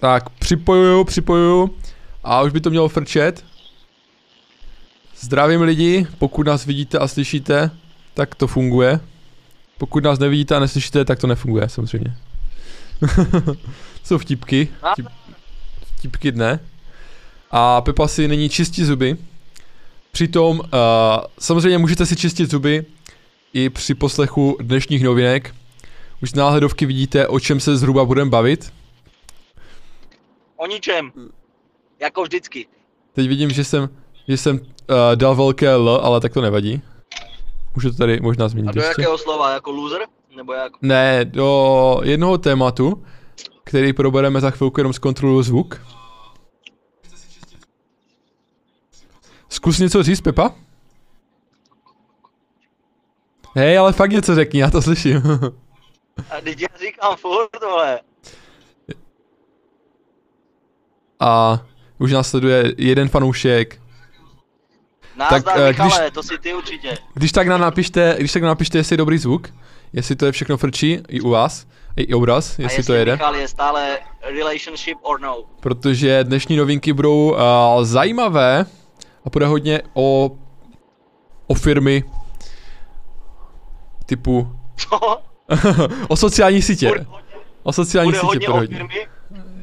Tak, připojuju, připojuju. A už by to mělo frčet. Zdravím lidi, pokud nás vidíte a slyšíte, tak to funguje. Pokud nás nevidíte a neslyšíte, tak to nefunguje, samozřejmě. Jsou vtipky. Vtip, vtipky dne. A Pepa si není čistí zuby. Přitom, uh, samozřejmě můžete si čistit zuby i při poslechu dnešních novinek. Už z náhledovky vidíte, o čem se zhruba budeme bavit. O ničem. Jako vždycky. Teď vidím, že jsem, že jsem uh, dal velké L, ale tak to nevadí. Můžu to tady možná změnit A do ještě. jakého slova? Jako loser? Nebo jako... Ne, do jednoho tématu, který probereme za chvilku, jenom zkontroluji zvuk. Zkus něco říct, Pepa? Hej, ale fakt něco řekni, já to slyším. A teď já říkám furt, vole. A už následuje jeden fanoušek. Názdar, Tak, eh, Michale, když- to si ty určitě. Když tak nám napište, když tak nám napište, jestli je dobrý zvuk, jestli to je všechno frčí, i u vás, i, i obraz, A jestli jestli to jede. Michal je stále relationship or no. Protože dnešní novinky budou uh, zajímavé a bude hodně o, o firmy typu Co? o sociální sítě. Bude O sociální bude sítě hodně o firmy?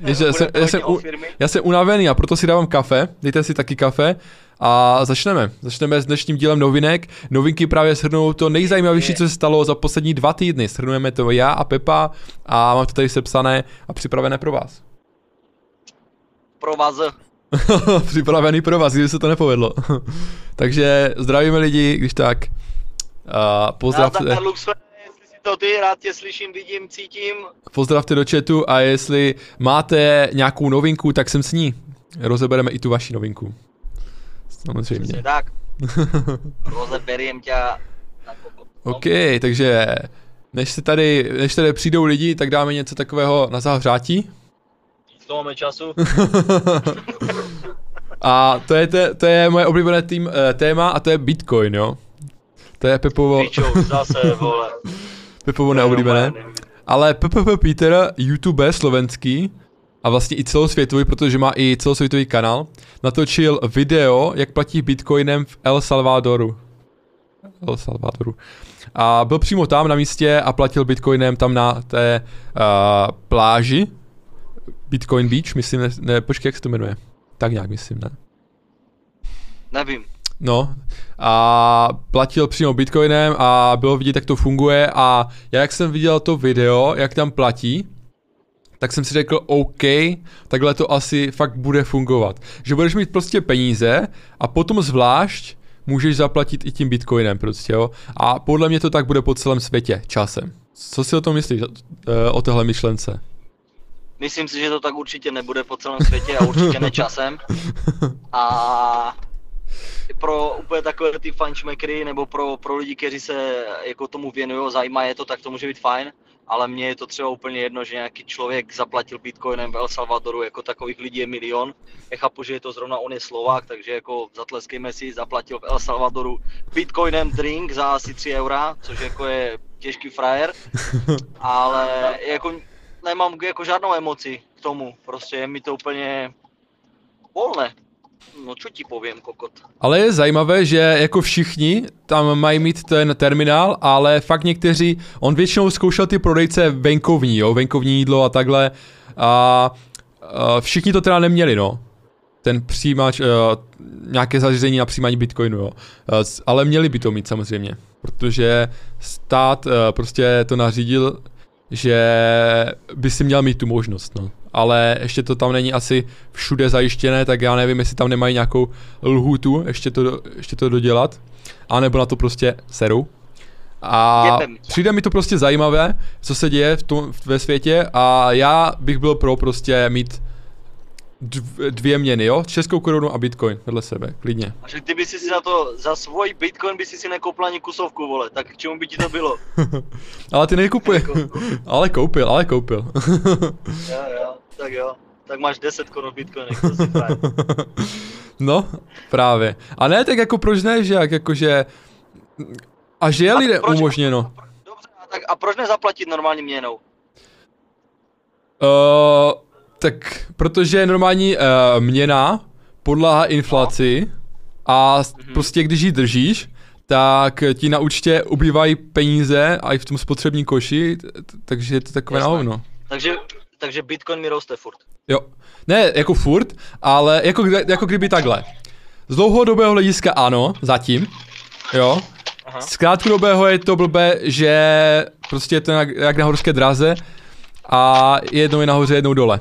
Je, že jsem, já, jsem, u, já jsem unavený a proto si dávám kafe, dejte si taky kafe a začneme. Začneme s dnešním dílem novinek. Novinky právě shrnou to nejzajímavější, co se stalo za poslední dva týdny. Shrnujeme to já a Pepa a mám to tady sepsané a připravené pro vás. Pro vás. Připravený pro vás, kdyby se to nepovedlo. Takže zdravíme lidi, když tak. Uh, pozdravte, si to ty, rád tě slyším, vidím, cítím. pozdravte do chatu a jestli máte nějakou novinku, tak sem s ní. Rozebereme i tu vaši novinku. Samozřejmě. Přesně tak. Rozeberiem tě na kokot. No, OK, takže než se tady, než tady přijdou lidi, tak dáme něco takového na zahřátí. To máme času. A to je, te, to je moje oblíbené tým, eh, téma a to je Bitcoin, jo. To je Pepovo, Pičo, zase, vole. Pepovo neoblíbené. Ale PPP Peter, YouTube slovenský, a vlastně i celosvětový, protože má i celosvětový kanál, natočil video, jak platí bitcoinem v El Salvadoru. El Salvadoru. A byl přímo tam na místě a platil bitcoinem tam na té uh, pláži. Bitcoin Beach, myslím, ne, ne, počkej, jak se to jmenuje. Tak nějak myslím, ne? Nevím. No a platil přímo bitcoinem a bylo vidět, jak to funguje a já jak jsem viděl to video, jak tam platí, tak jsem si řekl, OK, takhle to asi fakt bude fungovat. Že budeš mít prostě peníze a potom zvlášť můžeš zaplatit i tím bitcoinem prostě, jo. A podle mě to tak bude po celém světě časem. Co si o tom myslíš, eh, o téhle myšlence? Myslím si, že to tak určitě nebude po celém světě a určitě ne časem. A pro úplně takové ty fančmekry nebo pro, pro lidi, kteří se jako tomu věnují, zajímá je to, tak to může být fajn. Ale mně je to třeba úplně jedno, že nějaký člověk zaplatil bitcoinem v El Salvadoru, jako takových lidí je milion. Já chápu, že je to zrovna on je Slovák, takže jako zatleskejme si, zaplatil v El Salvadoru bitcoinem drink za asi 3 eura, což jako je těžký frajer. Ale jako nemám jako žádnou emoci k tomu, prostě je mi to úplně volné. No čo ti povím, kokot. Ale je zajímavé, že jako všichni tam mají mít ten terminál, ale fakt někteří, on většinou zkoušel ty prodejce venkovní, jo, venkovní jídlo a takhle a, a všichni to teda neměli, no. Ten přijímač, uh, nějaké zařízení na přijímání bitcoinu, jo. Uh, ale měli by to mít samozřejmě, protože stát uh, prostě to nařídil, že by si měl mít tu možnost, no. Ale ještě to tam není asi všude zajištěné, tak já nevím, jestli tam nemají nějakou lhůtu ještě to, ještě to dodělat, anebo na to prostě seru. A přijde mi to prostě zajímavé, co se děje v tom, ve světě a já bych byl pro prostě mít dv- dvě měny, jo? Českou korunu a bitcoin vedle sebe, klidně. A že kdyby si si za to, za svůj bitcoin by si si nekoupil ani kusovku, vole, tak k čemu by ti to bylo? ale ty nekupuje. Jako- ale koupil, ale koupil. Jo, jo, tak jo. Tak máš 10 korun fajn. no, právě. A ne, tak jako proč ne, že jak jakože... A že je A proč- umožněno. Dobře, a, tak, a proč nezaplatit normální měnou? Uh, Tak, protože normální uh, měna podléhá inflaci a Mhm. prostě když ji držíš, tak ti na účtě ubývají peníze a i v tom spotřebním koši, takže je to takové na hovno. Takže, takže Bitcoin mi roste furt. Jo. Ne, jako furt, ale jako, jako kdyby takhle. Z dlouhodobého hlediska ano, zatím. Jo. Aha. Z krátkodobého je to blbé, že prostě je to jak, jak na horské draze a jednou je nahoře, jednou dole.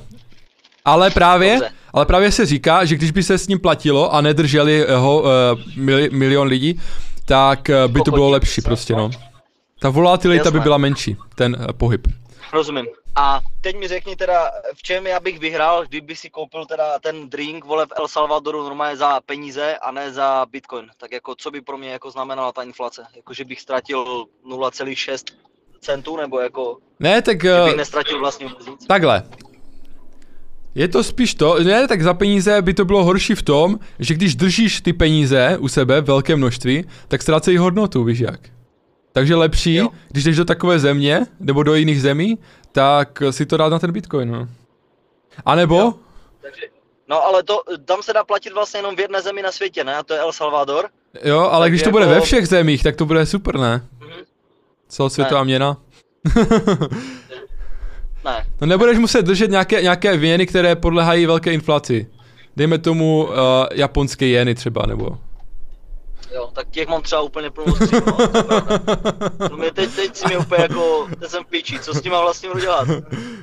Ale právě, Dobře. ale právě se říká, že když by se s ním platilo a nedrželi ho uh, mili, milion lidí, tak uh, by to bylo lepší prostě, no. Ta volatilita by byla menší, ten uh, pohyb. Rozumím. A teď mi řekni teda, v čem já bych vyhrál, kdyby si koupil teda ten drink, vole, v El Salvadoru normálně za peníze a ne za Bitcoin. Tak jako, co by pro mě jako znamenala ta inflace? Jako, že bych ztratil 0,6 centů, nebo jako, Ne, tak... že bych nestratil vlastně vůbec? Takhle. Je to spíš to, ne, tak za peníze by to bylo horší v tom, že když držíš ty peníze u sebe v velké množství, tak ztrácejí hodnotu, víš jak. Takže lepší, Jo. když jdeš do takové země, nebo do jiných zemí, tak si to dát na ten bitcoin, no. A nebo, Jo. Takže, no ale to, tam se dá platit vlastně jenom v jedné zemi na světě, ne? A to je El Salvador. jo, ale Tak když to bude jako- ve všech zemích, tak to bude super, ne? Mhm. Celosvětová měna. Ne. No nebudeš muset držet nějaké, nějaké věny, které podlehají velké inflaci. Dejme tomu uh, japonské jeny třeba, nebo... Jo, tak těch mám třeba úplně plnou no, to. No mě teď, teď si mi úplně jako, teď jsem piči, co s tím mám vlastně budu dělat?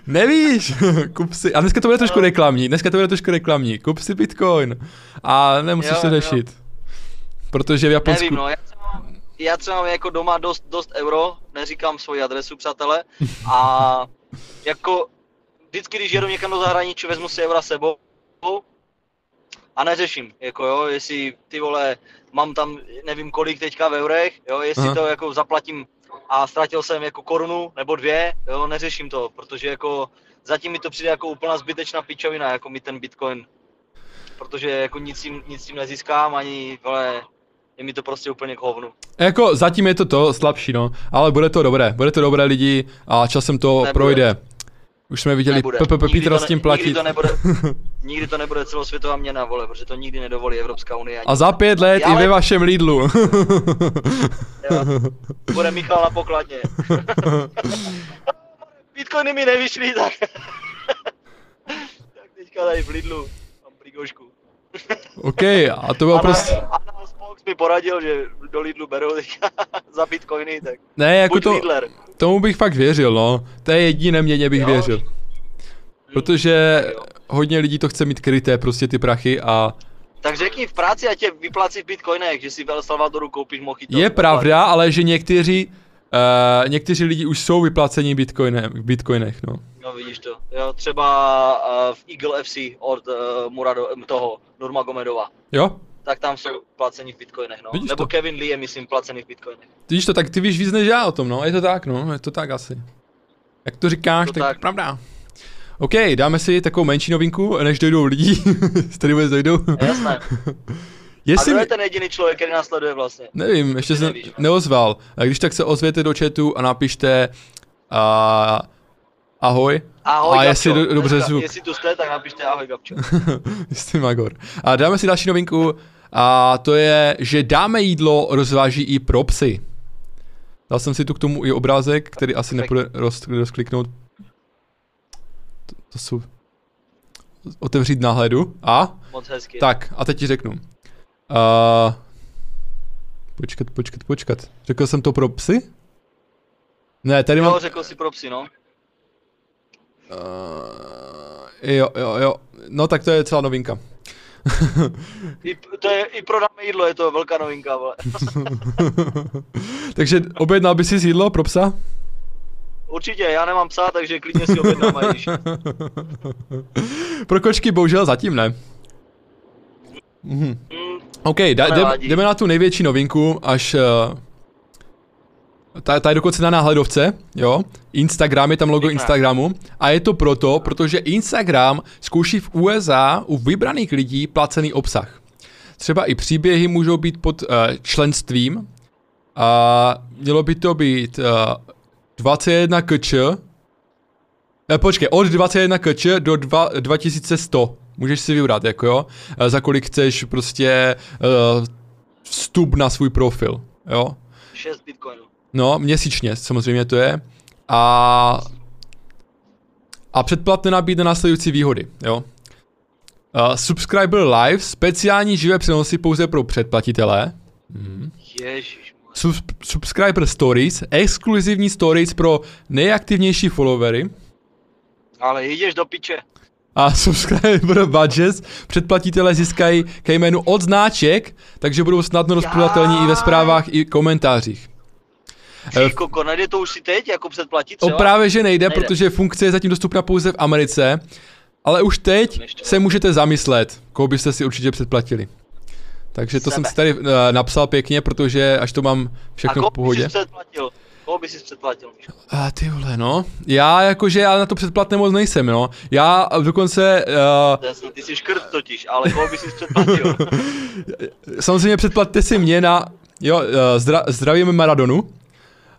Nevíš, kup si, a dneska to bude trošku reklamní, dneska to bude trošku reklamní, kup si bitcoin a nemusíš Jo, to jo. řešit. Protože v Japonsku, Nevím, no, já třeba, já třeba mám jako doma dost, dost euro, neříkám svoji adresu, přátelé, a jako vždycky, když jedu někam do zahraničí, vezmu si eura sebou a neřeším, jako jo, jestli ty vole, mám tam nevím kolik teďka v eurech, jo, jestli Aha. to jako zaplatím a ztratil jsem jako korunu nebo dvě, jo, neřeším to, protože jako zatím mi to přijde jako úplná zbytečná pičovina, jako mi ten bitcoin, protože jako nic tím, nic tím nezískám, ani, vole, je mi to prostě úplně k hovnu. jako zatím je to to slabší, no, ale bude to dobré, bude to dobré lidi a časem to Nebude. projde. Už jsme viděli. PPP Petra s tím platit. Nikdy to nebude, nikdy to nebude celosvětová měna, vole, protože to nikdy nedovolí Evropská unie. A za pět let i Ale- ve vašem Lidlu. Jo. Bude Michal na pokladně. Bitcoiny mi nevyšly, tak... tak teďka tady v Lidlu mám brigošku. OK, a to bylo prostě... Anna Spox mi poradil, že do Lidlu berou teďka za bitcoiny, tak Ne, jako buď to, Lidler. tomu bych fakt věřil, no. To je jediné měně bych Jo. věřil. Protože Jo. hodně lidí to chce mít kryté, prostě ty prachy a Tak řekni v práci a tě vyplácí v bitcoinech, že si v El Salvadoru koupíš mojito. je pravda, ale že někteří, uh, někteří lidi už jsou vyplaceni bitcoinem, v bitcoinech, no. No vidíš to. Jo, třeba uh, v Eagle FC od uh, Murado, toho Nurmagomedova. Jo? Tak tam jsou placení v bitcoinech, no. Vidíš Nebo to. Kevin Lee je, myslím, placený v bitcoinech. Vidíš to, tak ty víš víc než já o tom, no. Je to tak, no. Je to tak asi. Jak to říkáš, To tak, tak. pravda. OK, dáme si takovou menší novinku, než dojdou lidi, který vůbec dojdou. Jasné. A Jestli kdo mi, je ten jediný člověk, který nás sleduje vlastně? nevím, ještě jsem nevíš, no. neozval. A když tak se ozvěte do chatu a napište uh, ahoj. Ahoj, A jestli do- dobře Dneska, zvuk. Jestli tu jste, tak napište ahoj, Gabčo. Jistý Magor. A dáme si další novinku a to je, že dáme jídlo rozváží i pro psy. Dal jsem si tu k tomu i obrázek, který asi nepůjde roz, rozkliknout. To, to jsou... Otevřít náhledu. A? Moc hezky. Tak, a teď ti řeknu. Uh, počkat, počkat, počkat. Řekl jsem to pro psy? Ne, tady mám... Jo, řekl si pro psy, no. Uh, jo, jo, jo. No tak to je celá novinka. I, to je, I prodáme jídlo, je to velká novinka, vole. Takže objednal by si jídlo pro psa? Určitě, já nemám psa, takže klidně si objednám, a. Pro kočky bohužel zatím ne. Mhm. Mm, OK, da, jdeme na tu největší novinku, až... Uh, ta, ta je dokonce na náhledovce, jo. Instagram, je tam logo. Instagramu. A je to proto, protože Instagram zkouší v USA u vybraných lidí placený obsah. Třeba i příběhy můžou být pod uh, členstvím. A mělo by to být uh, 21 kč Eh, počkej, od 21 kč do dva, 2100. Můžeš si vybrat, jako jo, eh, za kolik chceš prostě uh, vstup na svůj profil, jo. 6 bitcoinů. No, měsíčně samozřejmě to je. A, a předplatné nabídne následující výhody, jo. Uh, subscriber Live, speciální živé přenosy pouze pro předplatitele. Ježiš. Sub, subscriber Stories, exkluzivní stories pro nejaktivnější followery. Ale jdeš do piče. A subscriber budgets, předplatitelé získají ke jménu odznáček, takže budou snadno rozprodatelní i ve zprávách i komentářích. Ty koko, nejde to už si teď jako předplatit třeba? O právě, že nejde, nejde, protože funkce je zatím dostupná pouze v Americe, ale už teď se můžete zamyslet, koho byste si určitě předplatili. Takže to Sebe. jsem si tady uh, napsal pěkně, protože až to mám všechno v pohodě. A předplatil? Koho by si předplatil, A ty vole, no. Já jakože, já na to předplatné moc nejsem, no. Já dokonce... Uh... Ty jsi škrt totiž, ale koho by si předplatil? Samozřejmě předplatte si mě na... Jo, uh, zdra, zdravíme Maradonu.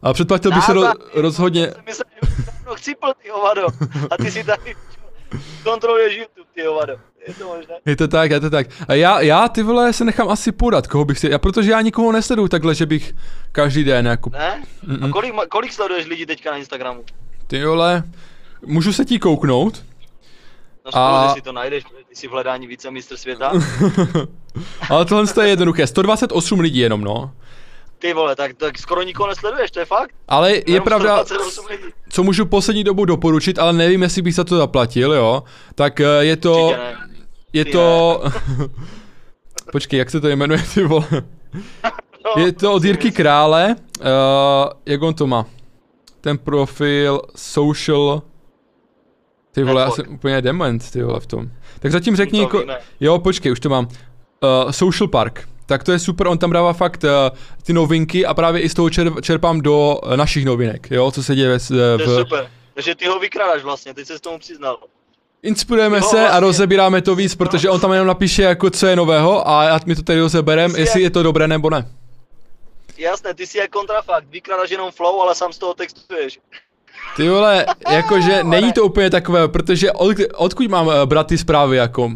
A předplatil bych se ro, rozhodně... Myslím, že chcípl, ty hovado. A ty si tady kontroluješ YouTube, ty hovado. Je to možné? Je to tak, je to tak. A já, já ty vole se nechám asi podat, koho bych si, já, protože já nikoho nesleduju takhle, že bych každý den jako... Ne? Mm-mm. A kolik, kolik sleduješ lidí teďka na Instagramu? Ty vole, můžu se ti kouknout? No a... si to najdeš, ty jsi v hledání více mistr světa. Ale tohle je jednoduché, 128 lidí jenom, no. Ty vole, tak, tak skoro nikoho nesleduješ, to je fakt? Ale je Jenom pravda, co můžu poslední dobu doporučit, ale nevím, jestli bych za to zaplatil, jo. Tak eh, je to... Je ty to... Počkej, jak se to jmenuje, ty vole? No, je to od Jirky Krále, uh, jak on to má? Ten profil social... Ty vole, já jsem úplně dement, ty vole, v tom. Tak zatím řekni, jako... Jo, počkej, už to mám. Uh, social Park tak to je super, on tam dává fakt uh, ty novinky a právě i z toho čerp, čerpám do uh, našich novinek, jo, co se děje v... v to je super, takže ty ho vykrádáš vlastně, teď se s tomu přiznal. Inspirujeme se vlastně... a rozebíráme to víc, protože on tam jenom napíše jako co je nového a já mi to tady rozeberem, jestli jak... je to dobré nebo ne. Jasné, ty si jak kontrafakt, vykrádáš jenom flow, ale sám z toho textuješ. Ty vole, jakože není to úplně takové, protože od, odkud mám eh, brát ty zprávy jako?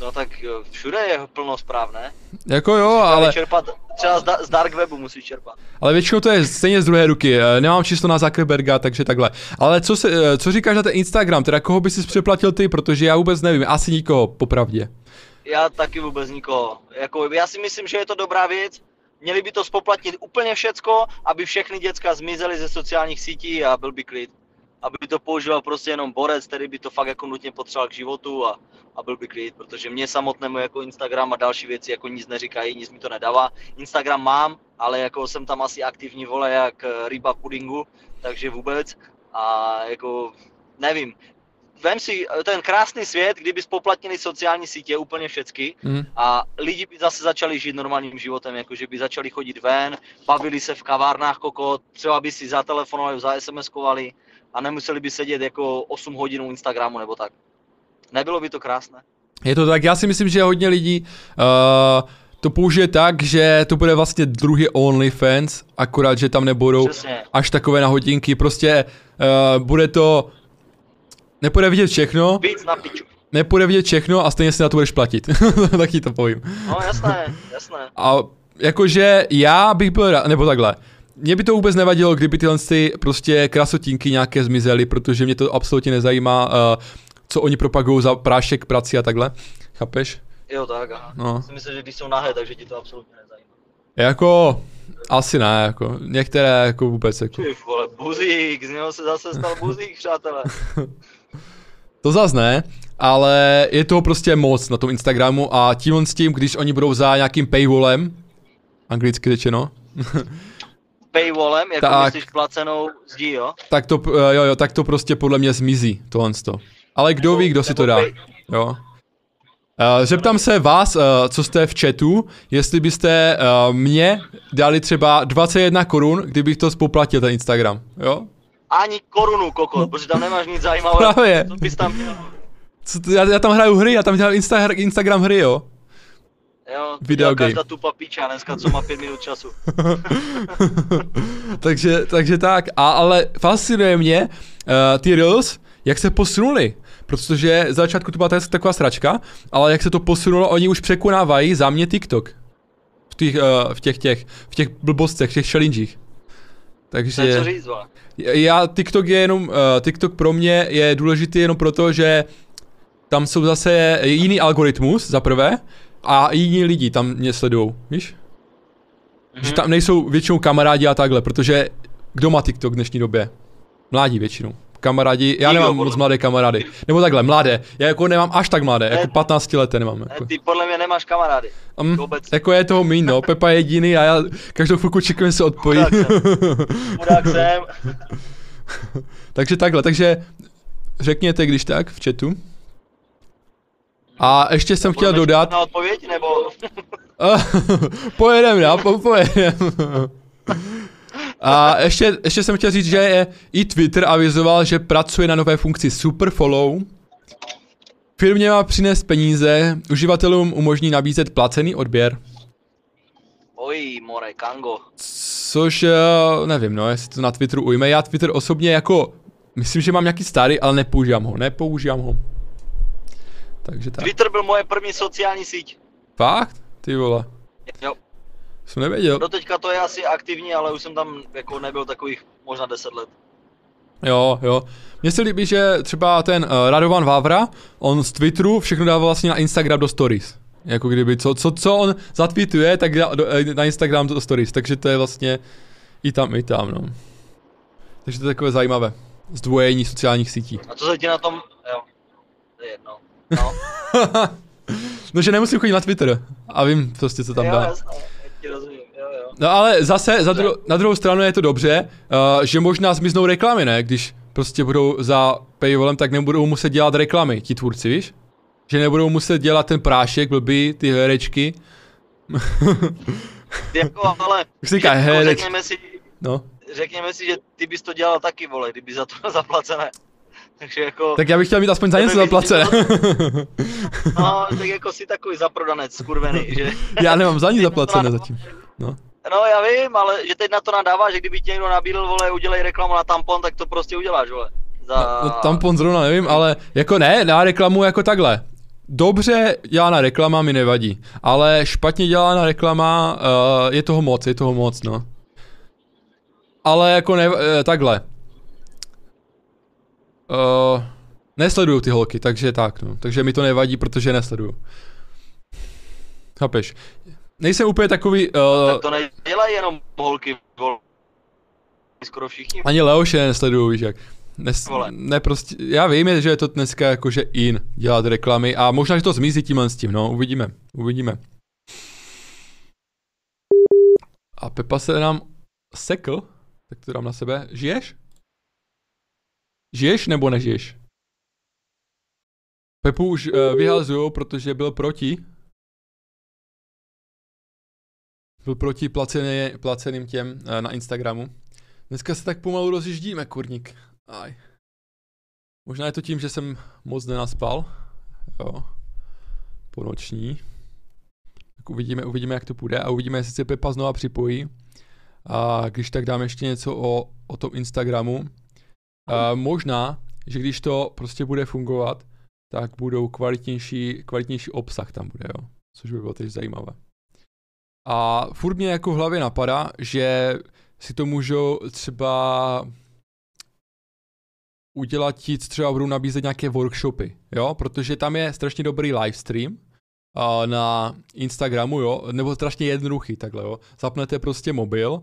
No tak všude je plno zpráv, ne? Jako jo, ale... Čerpat, třeba z, da- z dark webu musíš čerpat. Ale většinou to je stejně z druhé ruky, eh, nemám číslo na Zuckerberga, takže takhle. Ale co, se, eh, co říkáš na ten Instagram, teda koho bys si přeplatil ty, protože já vůbec nevím, asi nikoho, popravdě. Já taky vůbec nikoho. Jako, já si myslím, že je to dobrá věc, měli by to spoplatnit úplně všecko, aby všechny děcka zmizely ze sociálních sítí a byl by klid aby to používal prostě jenom borec, který by to fakt jako nutně potřeboval k životu a, a byl by klid, protože mě samotnému jako Instagram a další věci jako nic neříkají, nic mi to nedává. Instagram mám, ale jako jsem tam asi aktivní vole jak eh, ryba pudingu, takže vůbec a jako nevím, vem si eh, ten krásný svět, kdyby spoplatnili sociální sítě úplně všecky mm. a lidi by zase začali žít normálním životem, jakože by začali chodit ven, bavili se v kavárnách koko, třeba by si zatelefonovali, za SMS-kovali, a nemuseli by sedět jako 8 hodin u Instagramu nebo tak. Nebylo by to krásné? Je to tak, já si myslím, že hodně lidí uh, to použije tak, že to bude vlastně druhý OnlyFans, akorát, že tam nebudou Přesně. až takové na hodinky, prostě uh, bude to, nepůjde vidět všechno, Víc na piču. nepůjde vidět všechno a stejně si na to budeš platit, tak ti to povím. No jasné, jasné. A jakože já bych byl rád, nebo takhle, mě by to vůbec nevadilo, kdyby tyhle ty prostě krasotinky nějaké zmizely, protože mě to absolutně nezajímá, uh, co oni propagují za prášek, prací a takhle. Chápeš? Jo, tak, aha. No. Myslím, že když jsou nahé, takže ti to absolutně nezajímá. Jako, asi ne, jako, některé jako vůbec jako. Ty vole, buzík, z něho se zase stal buzík, přátelé. to zase ne, ale je toho prostě moc na tom Instagramu a tímhle s tím, když oni budou za nějakým paywallem, anglicky řečeno, paywallem, jako tak, myslíš placenou zdí, jo? Tak to, eh, jo, jo, tak to prostě podle mě zmizí, tohle to. Ale kdo ví, kdo si to dá, jo? Uh, zeptám se vás, uh, co jste v chatu, jestli byste uh, mě dali třeba 21 korun, kdybych to spoplatil ten Instagram, jo? Ani korunu, koko, no. protože tam nemáš nic zajímavého. Právě. Co bys tam měl? Co, já, já tam hraju hry, já tam dělám Insta, Instagram hry, jo? Jo, Video game. každá tupa píča dneska, co má pět minut času. takže, takže tak, a, ale fascinuje mě uh, ty Reels, jak se posunuli. Protože za začátku to byla tak- taková sračka, ale jak se to posunulo, oni už překonávají za mě TikTok. V těch, uh, v těch, těch, v těch blbostech, v těch challengech. Je co Takže říct, já, TikTok je jenom, uh, TikTok pro mě je důležitý jenom proto, že tam jsou zase jiný algoritmus, za prvé, a jiní lidi tam mě sledují, víš? Mhm. Že tam nejsou většinou kamarádi a takhle, protože kdo má TikTok v dnešní době? Mládí většinou. Kamarádi, já Nikdo, nemám podle moc mladé kamarády. Nebo takhle, mladé. Já jako nemám až tak mladé, jako Ne. 15 leté nemám. Ne, Jako. ty podle mě nemáš kamarády. Um, vůbec. jako je toho míň, no. Pepa je jediný a já každou chvilku čekám, že se odpojí. Chudák jsem. takže takhle, takže řekněte, když tak, v chatu. A ještě jsem chtěl dodat, Na odpověď, nebo... pojedem, já, po, pojedem. A ještě, ještě jsem chtěl říct, že i Twitter avizoval, že pracuje na nové funkci Super Follow. Firmě má přinést peníze, uživatelům umožní nabízet placený odběr. Oj, more, kango. Což eh, nevím, no, jestli to na Twitteru ujme. Já Twitter osobně jako, myslím, že mám nějaký starý, ale nepoužívám ho, nepoužívám ho. Takže tak. Twitter byl moje první sociální síť. Fakt? Ty vole, Jo. jsem nevěděl. Doteďka to je asi aktivní, ale už jsem tam jako nebyl takových možná 10 let. Jo, jo. Mně se líbí, že třeba ten uh, Radovan Vávra, on z Twitteru všechno dává vlastně na Instagram do stories. Jako kdyby, co, co, co on zatweetuje, tak dá do, eh, na Instagram do stories. Takže to je vlastně i tam, i tam, no. Takže to je takové zajímavé. Zdvojení sociálních sítí. A co se ti na tom... Jo. To je jedno. No. No, že nemusím chodit na Twitter. A vím prostě, co tam jo, dá. rozumím, jo, jo. No ale zase, za dru- na druhou stranu je to dobře, uh, že možná zmiznou reklamy, ne? Když prostě budou za paywallem, tak nebudou muset dělat reklamy, ti tvůrci, víš? Že nebudou muset dělat ten prášek, blbý, ty herečky. Jako, ale... Říká, jako herečky. řekněme si, No. řekněme si, že ty bys to dělal taky, vole, kdyby za to zaplacené. Takže jako... Tak já bych chtěl mít aspoň za něco by zaplacené. No, tak jako si takový zaprodanec, skurvený, že... já nemám za nic zaplacené zatím. No. No já vím, ale že teď na to nadává, že kdyby ti někdo nabídl, vole, udělej reklamu na tampon, tak to prostě uděláš, vole. Za... No, no tampon zrovna nevím, ale jako ne, na reklamu jako takhle. Dobře dělána reklama mi nevadí, ale špatně dělána reklama uh, je toho moc, je toho moc, no. Ale jako ne, uh, takhle. Uh, nesleduju ty holky, takže tak, no. Takže mi to nevadí, protože nesleduju. Chápeš? Nejsem úplně takový, uh, Tak to nedělají jenom holky, vole. Skoro všichni. Ani Leoše nesleduju, víš jak. Nes, Vole. ne prostě, já vím, že je to dneska jakože in dělat reklamy a možná, že to zmizí tímhle s tím, no, uvidíme, uvidíme. A Pepa se nám sekl, tak to dám na sebe. Žiješ? Žiješ nebo nežiješ? Pepu už uh, vyhazujou, protože byl proti. Byl proti placené, placeným těm uh, na Instagramu. Dneska se tak pomalu rozjíždíme, kurník. Aj. Možná je to tím, že jsem moc nenaspal. Jo. Ponoční. Tak uvidíme, uvidíme, jak to půjde a uvidíme, jestli se Pepa znova připojí. A když tak dám ještě něco o, o tom Instagramu. Možná, že když to prostě bude fungovat, tak budou kvalitnější, kvalitnější obsah tam bude, jo. Což by bylo teď zajímavé. A furt mě jako v hlavě napadá, že si to můžou třeba udělat ti, třeba budou nabízet nějaké workshopy, jo, protože tam je strašně dobrý livestream na Instagramu, jo, nebo strašně jednoduchý takhle, jo, zapnete prostě mobil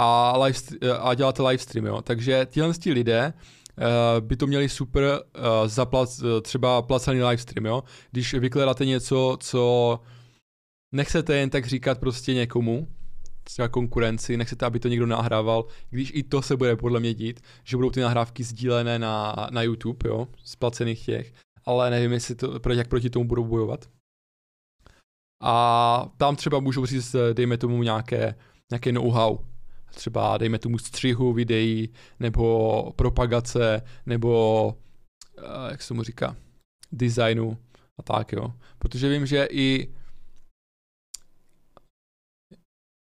a, live, a děláte livestream, jo, takže tihle ti lidé uh, by to měli super uh, zaplac, třeba placený livestream, jo, když vykládáte něco, co nechcete jen tak říkat prostě někomu, třeba konkurenci, nechcete, aby to někdo nahrával, když i to se bude podle mě dít, že budou ty nahrávky sdílené na, na YouTube, jo, z placených těch, ale nevím, jestli to, jak proti tomu budou bojovat. A tam třeba můžou říct, dejme tomu nějaké, nějaké know-how, třeba dejme tomu střihu videí, nebo propagace, nebo, uh, jak se mu říká, designu a tak, jo. Protože vím, že i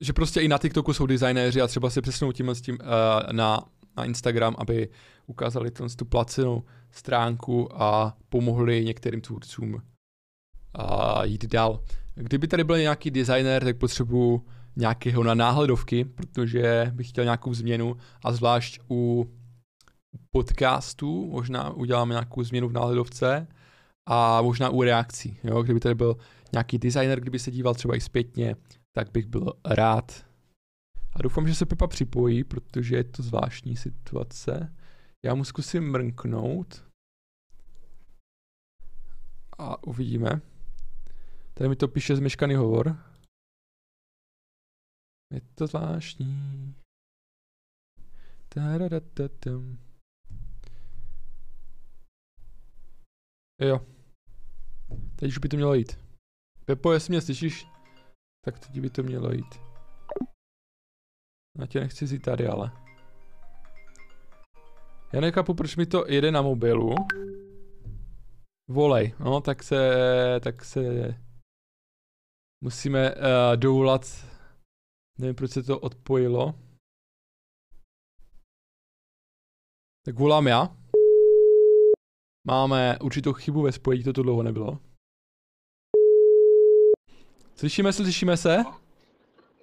že prostě i na TikToku jsou designéři a třeba se přesnou tím tím uh, na, na Instagram, aby ukázali tu placenou stránku a pomohli některým tvůrcům a jít dál. Kdyby tady byl nějaký designer, tak potřebuju nějakého na náhledovky, protože bych chtěl nějakou změnu a zvlášť u podcastů možná uděláme nějakou změnu v náhledovce a možná u reakcí. Jo? Kdyby tady byl nějaký designer, kdyby se díval třeba i zpětně, tak bych byl rád. A doufám, že se Pepa připojí, protože je to zvláštní situace. Já mu zkusím mrknout. A uvidíme. Tady mi to píše zmeškaný hovor. Je to zvláštní. Taradatatam. Jo. Teď už by to mělo jít. Pepo, jestli mě slyšíš, tak teď by to mělo jít. Já tě nechci zít tady, ale. Já nechápu, proč mi to jede na mobilu. Volej, no, tak se, tak se musíme uh, doulat. Nevím, proč se to odpojilo. Tak volám já. Máme určitou chybu ve spojení, to tu dlouho nebylo. Slyšíme se, slyšíme se?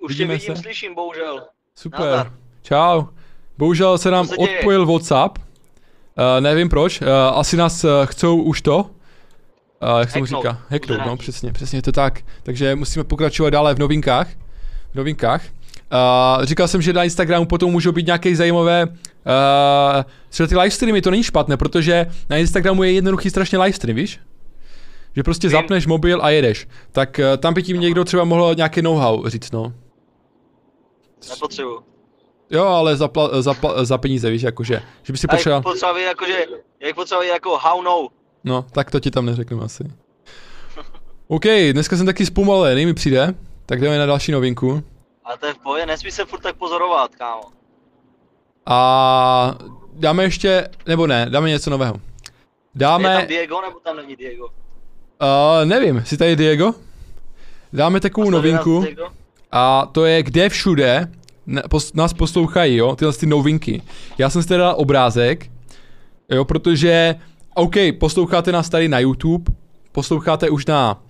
Už tě vidím, se? slyším, bohužel. Super. Nadar. Čau. Bohužel se nám se odpojil WhatsApp. Uh, nevím proč, uh, asi nás uh, chcou už to. Uh, jak se mu říká? Hacknout, no přesně, přesně to tak. Takže musíme pokračovat dále v novinkách. V novinkách. Uh, říkal jsem, že na Instagramu potom můžou být nějaké zajímavé uh, třeba ty livestreamy, to není špatné, protože na Instagramu je jednoduchý strašně livestream, víš? Že prostě zapneš mobil a jedeš. Tak uh, tam by tím někdo třeba mohl nějaké know-how říct, no. Nepotřebuji. Jo, ale za, pla, za, pla, za peníze, víš, jakože, že by si potřeboval... Jak potřeba jakože, jak potřeba jako how no. No, tak to ti tam neřeknu asi. OK, dneska jsem taky zpomalený, mi přijde, tak jdeme na další novinku. A to je v pohodě, nesmí se furt tak pozorovat, kámo. A dáme ještě, nebo ne, dáme něco nového. Dáme... Je tam Diego, nebo tam není Diego? Uh, nevím, jsi tady Diego? Dáme takovou novinku. A to je, kde všude nás poslouchají, jo, tyhle ty novinky. Já jsem si teda dal obrázek, jo, protože, OK, posloucháte nás tady na YouTube, posloucháte už na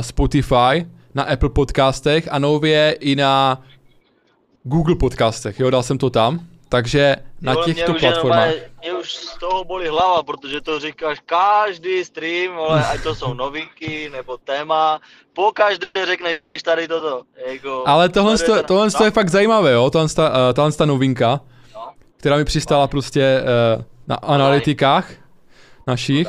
Spotify, na Apple podcastech a nově i na Google podcastech, jo, dal jsem to tam. Takže na jo, těchto mě platformách. Už, mě už z toho bolí hlava, protože to říkáš každý stream, ale ať to jsou novinky nebo téma, po každé řekneš tady toto. Jako, ale tohle, to, tohle to je fakt zajímavé, jo, tohle, ta, uh, tohle ta novinka, no. která mi přistala prostě uh, na analytikách našich,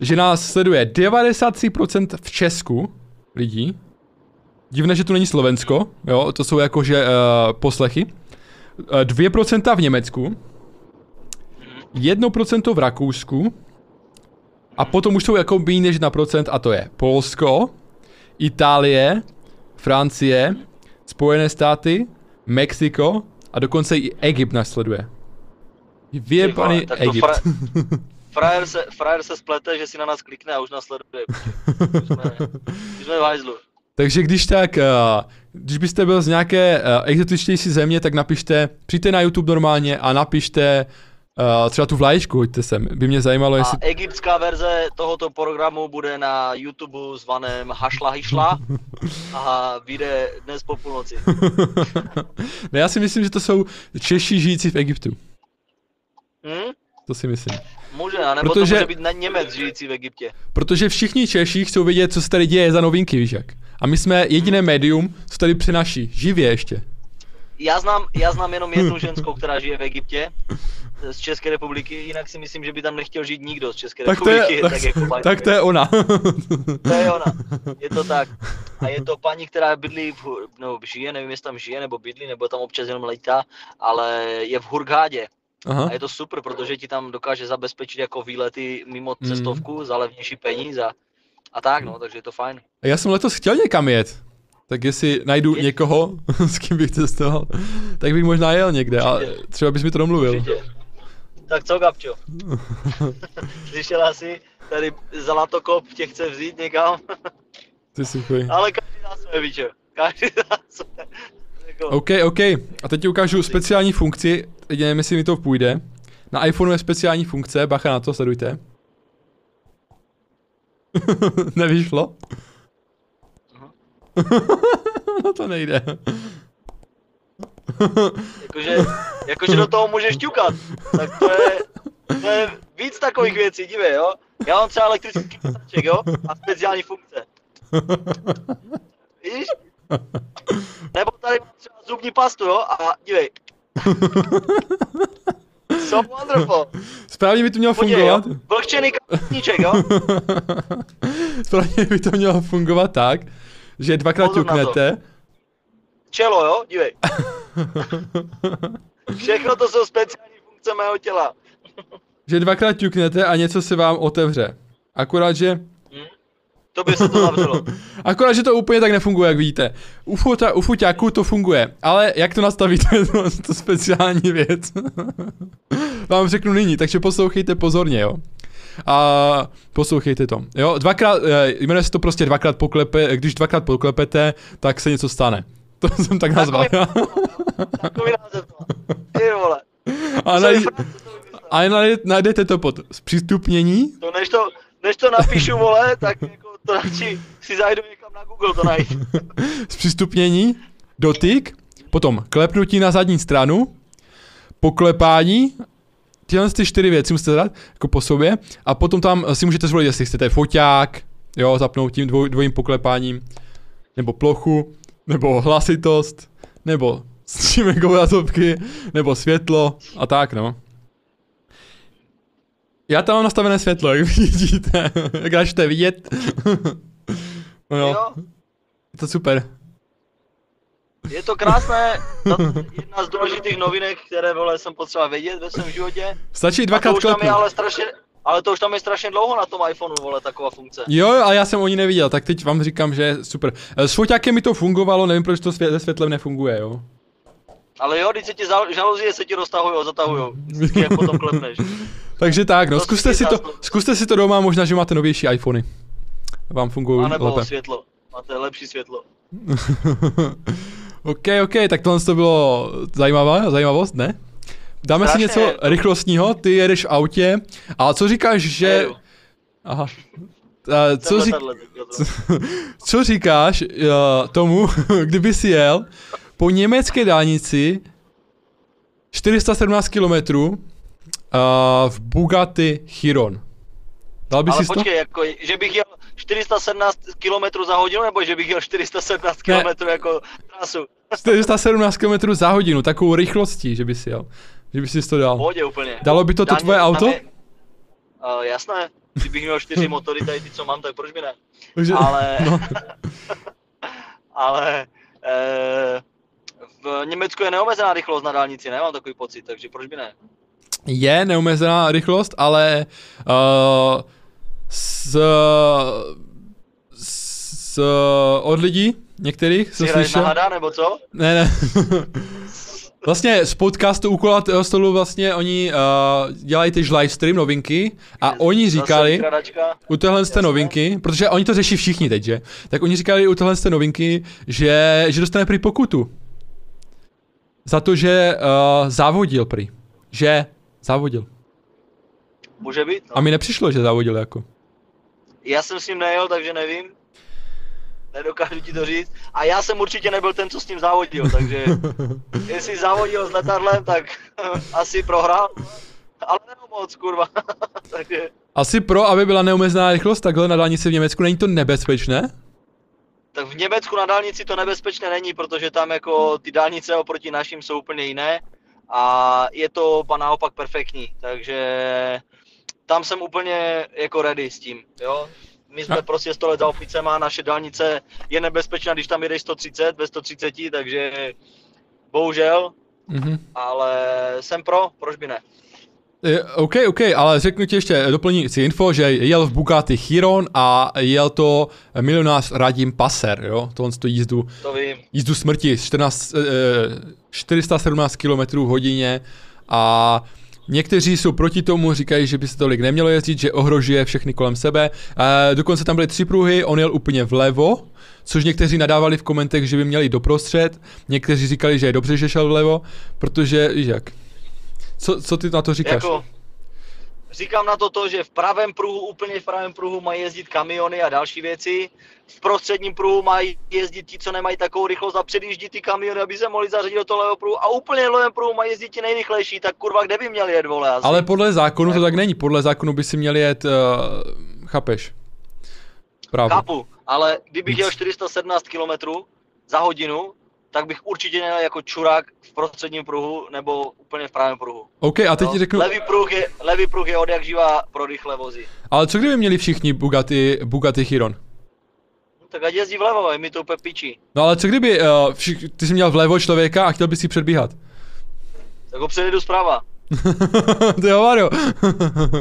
že nás sleduje 93% v Česku lidí, divné, že tu není Slovensko, jo, to jsou jakože uh, poslechy, 2% v Německu, 1% v Rakousku a potom už jsou jako méně než na procent a to je Polsko, Itálie, Francie, Spojené státy, Mexiko a dokonce i Egypt nás sleduje. Vyjebaný Egypt. Fra, frajer, se, frajer se splete, že si na nás klikne a už nás sleduje. Už jsme, už jsme v hajzlu. Takže když tak, uh, když byste byl z nějaké uh, exotičtější země, tak napište, přijďte na YouTube normálně a napište uh, třeba tu vlaječku, hoďte sem. By mě zajímalo, jestli... A egyptská verze tohoto programu bude na YouTube zvaném Hašla Hišla a vyjde dnes po půlnoci. ne, já si myslím, že to jsou Češi žijící v Egyptu. Hmm? To si myslím. Může, anebo protože, to může být na Němec žijící v Egyptě. Protože všichni Češi chcou vědět, co se tady děje za novinky, víš jak. A my jsme jediné médium, co tady přináší. Živě ještě. Já znám, já znám jenom jednu ženskou, která žije v Egyptě, z České republiky, jinak si myslím, že by tam nechtěl žít nikdo z České tak republiky. To je, tak, tak, jako tak to je ona. to je ona, je to tak. A je to paní, která bydlí, v, no žije, nevím jestli tam žije, nebo bydlí, nebo tam občas jenom letá, ale je v Hurghádě. Aha. A je to super, protože ti tam dokáže zabezpečit jako výlety mimo mm. cestovku mm. za levnější peníze a, a tak, no, takže je to fajn. A já jsem letos chtěl někam jet. Tak jestli najdu je... někoho, s kým bych cestoval, tak bych možná jel někde a třeba bys mi to domluvil. Určitě. Tak co, Gabčo? Slyšel asi, tady Zlatokop tě chce vzít někam. Ty si chuj. Ale každý dá své, víče. Každý zase. Jako, OK, OK. A teď ti ukážu speciální funkci, teď nevím, jestli mi to půjde. Na iPhoneu je speciální funkce, bacha na to, sledujte. Nevyšlo? No to nejde. jakože, jakože do toho můžeš ťukat. Tak to je, to je víc takových věcí, dívej, jo. Já mám třeba elektrický písaček, jo, a speciální funkce. Víš? Nebo tady mám zubní pastu, jo, a dívej. So wonderful. Správně by to mělo Podívej, jo. fungovat. Vlhčený kapníček, jo. Správně by to mělo fungovat tak, že dvakrát Pozor ťuknete. Čelo, jo, dívej. Všechno to jsou speciální funkce mého těla. Že dvakrát ťuknete a něco se vám otevře. Akorát, že To by se to zavřelo. Akorát, že to úplně tak nefunguje, jak vidíte. U, futa, u fuťáků to funguje, ale jak to nastavíte, to je to speciální věc. Vám řeknu nyní, takže poslouchejte pozorně, jo. A poslouchejte to. Jo, dvakrát, eh, jmenuje se to prostě dvakrát poklepe, když dvakrát poklepete, tak se něco stane. To jsem tak nazval. Takový název to. Ty vole. A, vymyslel? a najde- najdete to pod zpřístupnění, To než to, než to napíšu, vole, tak jako to radši si zajdu někam na Google to najít. zpřístupnění, dotyk, potom klepnutí na zadní stranu, poklepání, tyhle ty čtyři věci musíte dát jako po sobě a potom tam si můžete zvolit, jestli chcete foťák, jo, zapnout tím dvoj, dvojím poklepáním, nebo plochu, nebo hlasitost, nebo s čím jako nebo světlo a tak, no. Já tam mám nastavené světlo, jak vidíte, jak dáčte vidět. no jo, Jo, je to super. je to krásné, to je jedna z důležitých novinek, které vole jsem potřeba vědět ve svém životě. Stačí to dvakrát je klepnout. ale strašně, ale to už tam je strašně dlouho na tom iPhoneu, vole, taková funkce. Jo, ale já jsem o ní neviděl, tak teď vám říkám, že je super. Eh, S foťákem mi to fungovalo, nevím, proč to svě- se světlem nefunguje, jo. Ale jo, když se ti žaluzie se ti roztahujou, zatahujou. Vždycky jak potom klepneš. Takže tak, no, zkuste si si to, zkuste si to doma, možná, že máte novější iPhony. Vám fungují A nebo lépe. světlo. Máte lepší světlo. OK, OK, tak tohle to bylo zajímavá, zajímavost, ne? Dáme si Strašně. něco rychlostního, ty jedeš v autě, a co říkáš, že... Aha. A co, řík... co říkáš uh, tomu, kdyby si jel po německé dálnici 417 km uh, v Bugatti Chiron. Dal by Ale si to? počkej, jako, že bych jel 417 km za hodinu, nebo že bych jel 417 Ne. km jako trasu? 417 km za hodinu, takovou rychlostí, že by si jel. Že by si to V dal. pohodě úplně. Dalo by to to Dálnice tvoje auto? je- Uh, jasné, kdybych měl čtyři motory, tady ty, co mám, tak proč by ne? Takže, Ale, no, ale eh, v Německu je neomezená rychlost na dálnici, ne? Mám takový pocit, takže proč by ne? Je neomezená rychlost, ale uh, s, s, od lidí některých jsem slyšel. hada, nebo co? Ne, ne. Vlastně z podcastu kulatého stolu vlastně oni uh, dělají teď livestream novinky a oni Zase říkali u téhle z té novinky, protože oni to řeší všichni teď, že? Tak oni říkali u téhle z té novinky, že, že dostane prý pokutu. Za to, že uh, závodil prý. Že závodil. Může být, no. A mi nepřišlo, že závodil jako. Já jsem s ním nejel, takže nevím. Nedokážu ti to říct. A já jsem určitě nebyl ten, co s ním závodil, takže jestli závodil s letadlem, tak asi prohrál. Ale ne moc, kurva. takže Asi pro, aby byla neomezená rychlost takhle na dálnici v Německu, není to nebezpečné? tak v Německu na dálnici to nebezpečné není, protože tam jako ty dálnice oproti našim jsou úplně jiné a je to ba naopak perfektní, takže tam jsem úplně jako ready s tím, jo. My jsme A- prostě 100 let za opicema, naše dálnice je nebezpečná, když tam jedeš 130, ve 130, takže bohužel, Mhm. ale jsem pro, proč by ne? Eh, OK, OK, ale řeknu ti ještě doplňující info, že jel v Bugatti Chiron a jel to milionář Radim Passer, jo, tohle tu jízdu, To vím. jízdu smrti, 14, eh, 417 km hodině a Někteří jsou proti tomu, říkají, že by se tolik nemělo jezdit, že ohrožuje všechny kolem sebe. E, dokonce tam byly tři pruhy, on jel úplně vlevo, což někteří nadávali v komentech, že by měli doprostřed. Někteří říkali, že je dobře, že šel vlevo, protože, jak. Co, co ty na to říkáš? Jako, říkám na to to, že v pravém pruhu, úplně v pravém pruhu mají jezdit kamiony a další věci. V prostředním pruhu mají jezdit ti, co nemají takovou rychlost a předjíždí ty kamiony, aby se mohli zařadit do toho levého pruhu. A úplně v levém pruhu mají jezdit ti nejrychlejší, tak kurva, kde by měli jet, vole? Asi? Ale podle zákonu to tak není. Podle zákonu by si měli jet, uh, chápeš? Právo. Chápu, ale kdybych jel 417 km za hodinu, tak bych určitě nejel jako čurák v prostředním pruhu nebo úplně v pravém pruhu. OK, a teď no, ti řeknu... Levý pruh je, levý pruh je od jak živá pro rychlé vozy. Ale co kdyby měli všichni Bugatti, Bugatti Chiron? No, tak ať jezdí vlevo, je mi to úplně pičí. No ale co kdyby, uh, všich, ty jsi měl vlevo člověka a chtěl bys si předbíhat? Tak ho předjedu zprava. Ty jo, Mario.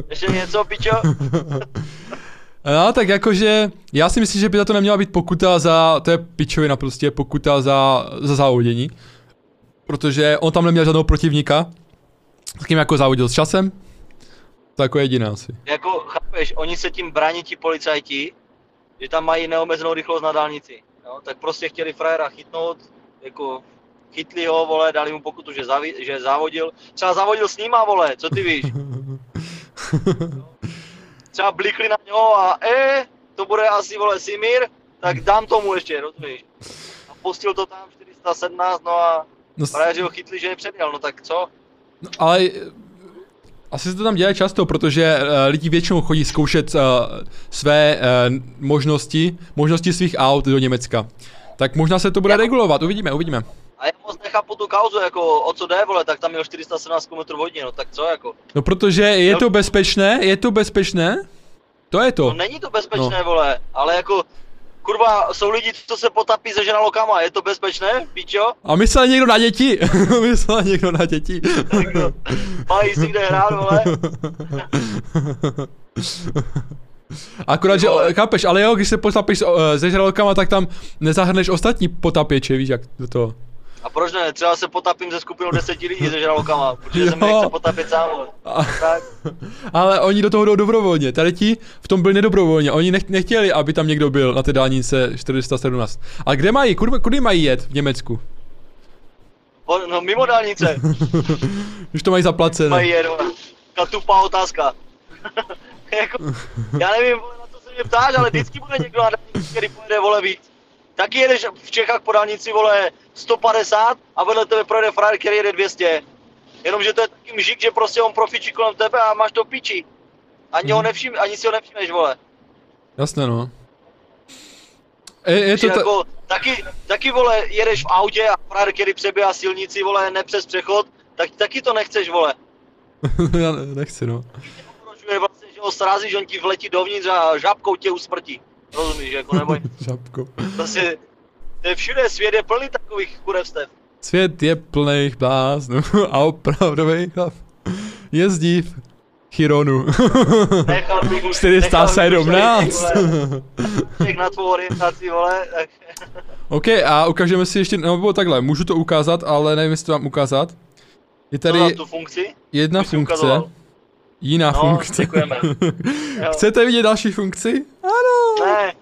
Ještě něco, pičo? No, tak jakože, já si myslím, že by za to neměla být pokuta za, to je pičovina prostě, pokuta za, za závodění. Protože on tam neměl žádného protivníka, s kým jako závodil s časem. To jako jediné asi. Jako, chápeš, oni se tím brání ti policajti, že tam mají neomezenou rychlost na dálnici. No, tak prostě chtěli frajera chytnout, jako chytli ho, vole, dali mu pokutu, že, zavi, že závodil. Třeba závodil s nima, vole, co ty víš? třeba blikli na něho a e, to bude asi vole Simir, tak dám tomu ještě, rozumíš? A pustil to tam 417, no a no, frajeři ho chytli, že nepředjel, no tak co? No, ale asi se to tam děje často, protože uh, lidi většinou chodí zkoušet uh, své uh, možnosti, možnosti svých aut do Německa. Tak možná se to bude regulovat, uvidíme, uvidíme. A já moc nechápu tu kauzu, jako o co jde, vole, tak tam měl 417 km hodin, no tak co jako? No protože je to bezpečné, je to bezpečné, to je to. No není to bezpečné, no. vole, ale jako, kurva, jsou lidi, co se potapí se ženalokama, je to bezpečné, píčo? A myslel někdo na děti, myslel někdo na děti. Mají si kde hrát, vole. Akorát, že chápeš, ale jo, když se potapíš se žralokama, tak tam nezahrneš ostatní potapěče, víš jak do toho. A proč ne? Třeba se potapím ze skupinou deseti lidí se žralokama, protože se mi nechce potapit sám. A, tak. Ale oni do toho jdou dobrovolně. Tady ti v tom byli nedobrovolně. Oni nech, nechtěli, aby tam někdo byl na té dálnice 417. A kde mají? Kudy, kudy mají jet v Německu? O, no mimo dálnice. Už to mají zaplacené. Mají jet, Ta tupá otázka. jako, já nevím, na co se mě ptáš, ale vždycky bude někdo na dálnici, který pojede vole víc. Taky jedeš v Čechách po dálnici, vole, 150 a vedle tebe projede frajer, který jede 200. Jenomže to je taký mžik, že prostě on profičí kolem tebe a máš to piči. Ani, hmm. ho nevšim, ani si ho nevšimneš, vole. Jasné, no. Je, je to jako, taky, taky, vole, jedeš v autě a frajer, který přebíhá silnici, vole, ne přes přechod, tak taky to nechceš, vole. Já nechci, no. Vlastně, že ho srázíš, on ti vletí dovnitř a žábkou tě usmrtí. Rozumíš, jako neboj. Žabko. Prostě, to je všude, svět je plný takových kurevstev. Svět je plný bláznů a opravdový chlap jezdí v Chironu. 417. Nechal na tvou orientaci, vole. Tak. OK, a ukážeme si ještě, nebo takhle, můžu to ukázat, ale nevím, jestli to mám ukázat. Je tady no, tu funkci? jedna funkce. Jiná no, funkce. Chcete vidět další funkci? Ano. Ne.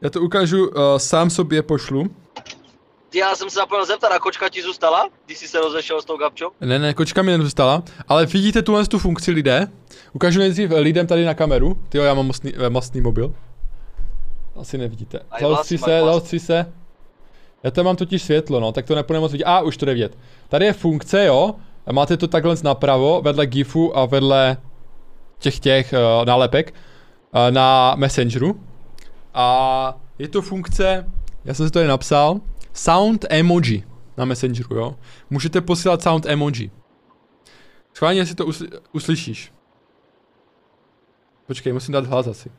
Já to ukážu, uh, sám sobě pošlu. Ty, já jsem se zapomněl zeptat, a kočka ti zůstala, když jsi se rozešel s tou gabčou? Ne, ne, kočka mi nezůstala, ale vidíte tuhle tu funkci lidé? Ukážu nejdřív lidem tady na kameru. Ty já mám mastný, eh, mastný mobil. Asi nevidíte. Zaostří se, zaostří se. Já tam mám totiž světlo, no, tak to nepůjde moc vidět. A, už to jde vidět. Tady je funkce, jo. Máte to takhle napravo, vedle GIFu a vedle těch těch uh, nálepek uh, na Messengeru. A je to funkce, já jsem si to tady napsal, sound emoji na Messengeru, jo. Můžete posílat sound emoji. Schválně si to usl- uslyšíš. Počkej, musím dát hlas asi.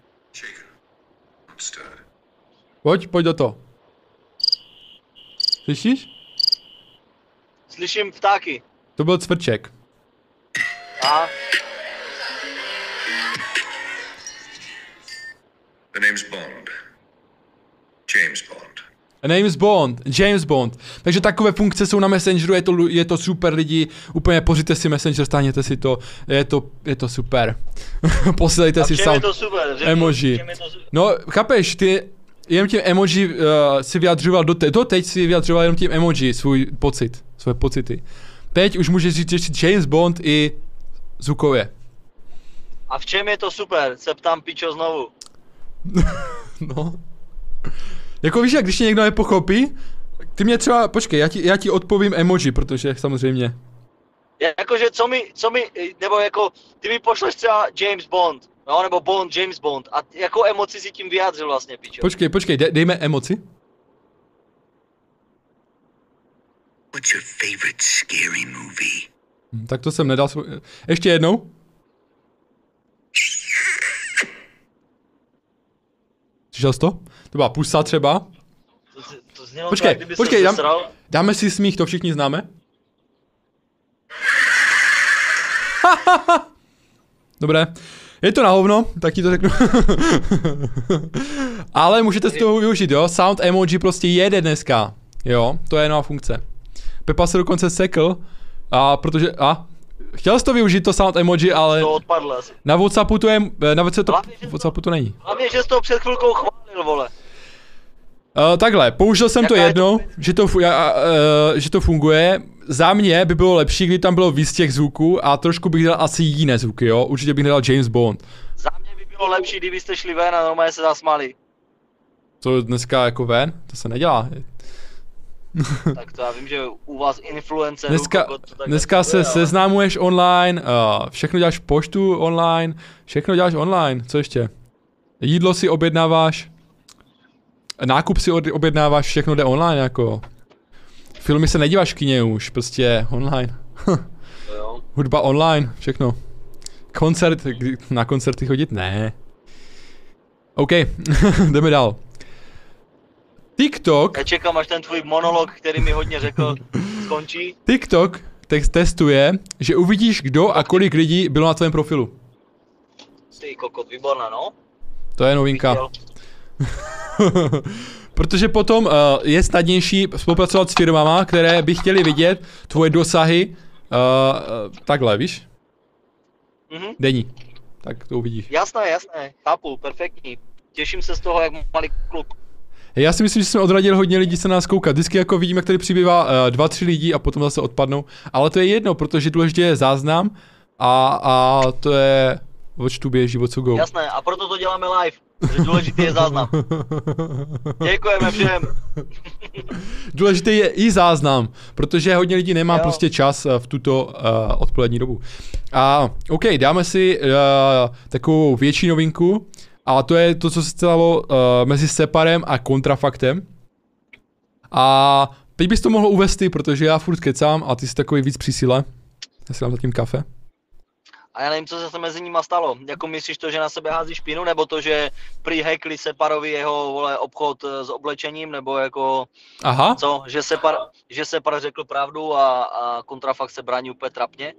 Pojď, pojď do toho. Slyšíš? Slyším ptáky. To byl cvrček. A? The name's Bond. James Bond. James Bond, James Bond. Takže takové funkce jsou na Messengeru, je to, je to super lidi, úplně pořiďte si Messenger, stáhněte si to, je to, je to super. Posílejte si sám je to super, emoji. To, no, chápeš, ty jenom tím emoji uh, si vyjadřoval, do, te, do teď si vyjadřoval jenom tím emoji svůj pocit, svoje pocity. Teď už můžeš říct, že James Bond i zvukově. A v čem je to super? Se ptám pičo znovu. no. Jako víš, jak když tě někdo nepochopí, ty mě třeba, počkej, já ti, já ti odpovím emoji, protože samozřejmě. Jakože co mi, co mi, nebo jako, ty mi pošleš třeba James Bond, no, nebo Bond, James Bond, a jako emoci si tím vyjádřil vlastně, pičo. Počkej, počkej, de, dejme emoci. What's your favorite scary movie? Hm, tak to jsem nedal. Ještě jednou. Slyšel jsi to? To byla pusa třeba. To, to znělo počkej, tak, počkej, dám, dáme si smích, to všichni známe. Dobré. Je to na hovno, tak ti to řeknu. Ale můžete z toho využít, jo? Sound emoji prostě jede dneska. Jo, to je nová funkce. Pepa se dokonce sekl, a protože, a, chtěl jsi to využít, to sound emoji, ale... To odpadlo asi. Na Whatsappu to je, na Whatsappu to, Whatsappu to není. Hlavně, že jsi to před chvilkou chválil, vole. Uh, takhle, použil jsem Jaká to jednou, to? Že, to, uh, uh, že to funguje. Za mě by bylo lepší, kdyby tam bylo víc těch zvuků a trošku bych dal asi jiné zvuky, jo? Určitě bych nedal James Bond. Za mě by bylo lepší, kdybyste šli ven a normálně se zasmali. To dneska jako ven? To se nedělá. tak to já vím, že u vás influencerů... Dneska, dneska se ale... seznámuješ online, uh, všechno děláš poštu online, všechno děláš online, co ještě? Jídlo si objednáváš, nákup si objednáváš, všechno jde online jako. Filmy se nedíváš v kině už, prostě online. Hudba online, všechno. Koncert, na koncerty chodit? Ne. OK, jdeme dál. TikTok... Já čekám, až ten tvůj monolog, který mi hodně řekl, skončí. TikTok text testuje, že uvidíš, kdo a kolik lidí bylo na tvém profilu. Ty kokot, výborná, no. To je novinka. Protože potom uh, je snadnější spolupracovat s firmama, které by chtěli vidět tvoje dosahy uh, takhle, víš? Mhm. Denní. Tak to uvidíš. Jasné, jasné, chápu, perfektní. Těším se z toho, jak malý kluk. Já si myslím, že jsme odradili hodně lidí se nás koukat. Vždycky jako vidíme, jak tady přibývá uh, dva, tři lidi a potom zase odpadnou. Ale to je jedno, protože důležité je záznam a, a to je oč tu běží, o co go. Jasné, a proto to děláme live. Že důležitý je záznam. Děkujeme všem. Důležitý je i záznam, protože hodně lidí nemá jo. prostě čas eh, v tuto uh, odpolední dobu. A OK, dáme si uh, takovou větší novinku. A to je to, co se stalo uh, mezi Separem a Kontrafaktem. A teď bys to mohl uvést ty, protože já furt kecám a ty jsi takový víc při síle. Já si dám zatím kafe. A já nevím, co se mezi nimi stalo. Jako myslíš to, že na sebe hází špínu, nebo to, že prý hackli Separovi jeho vole, obchod eh, s oblečením, nebo jako... Aha. Co? Že Separ, že Separ řekl pravdu a, a kontrafakt se brání úplně trapně?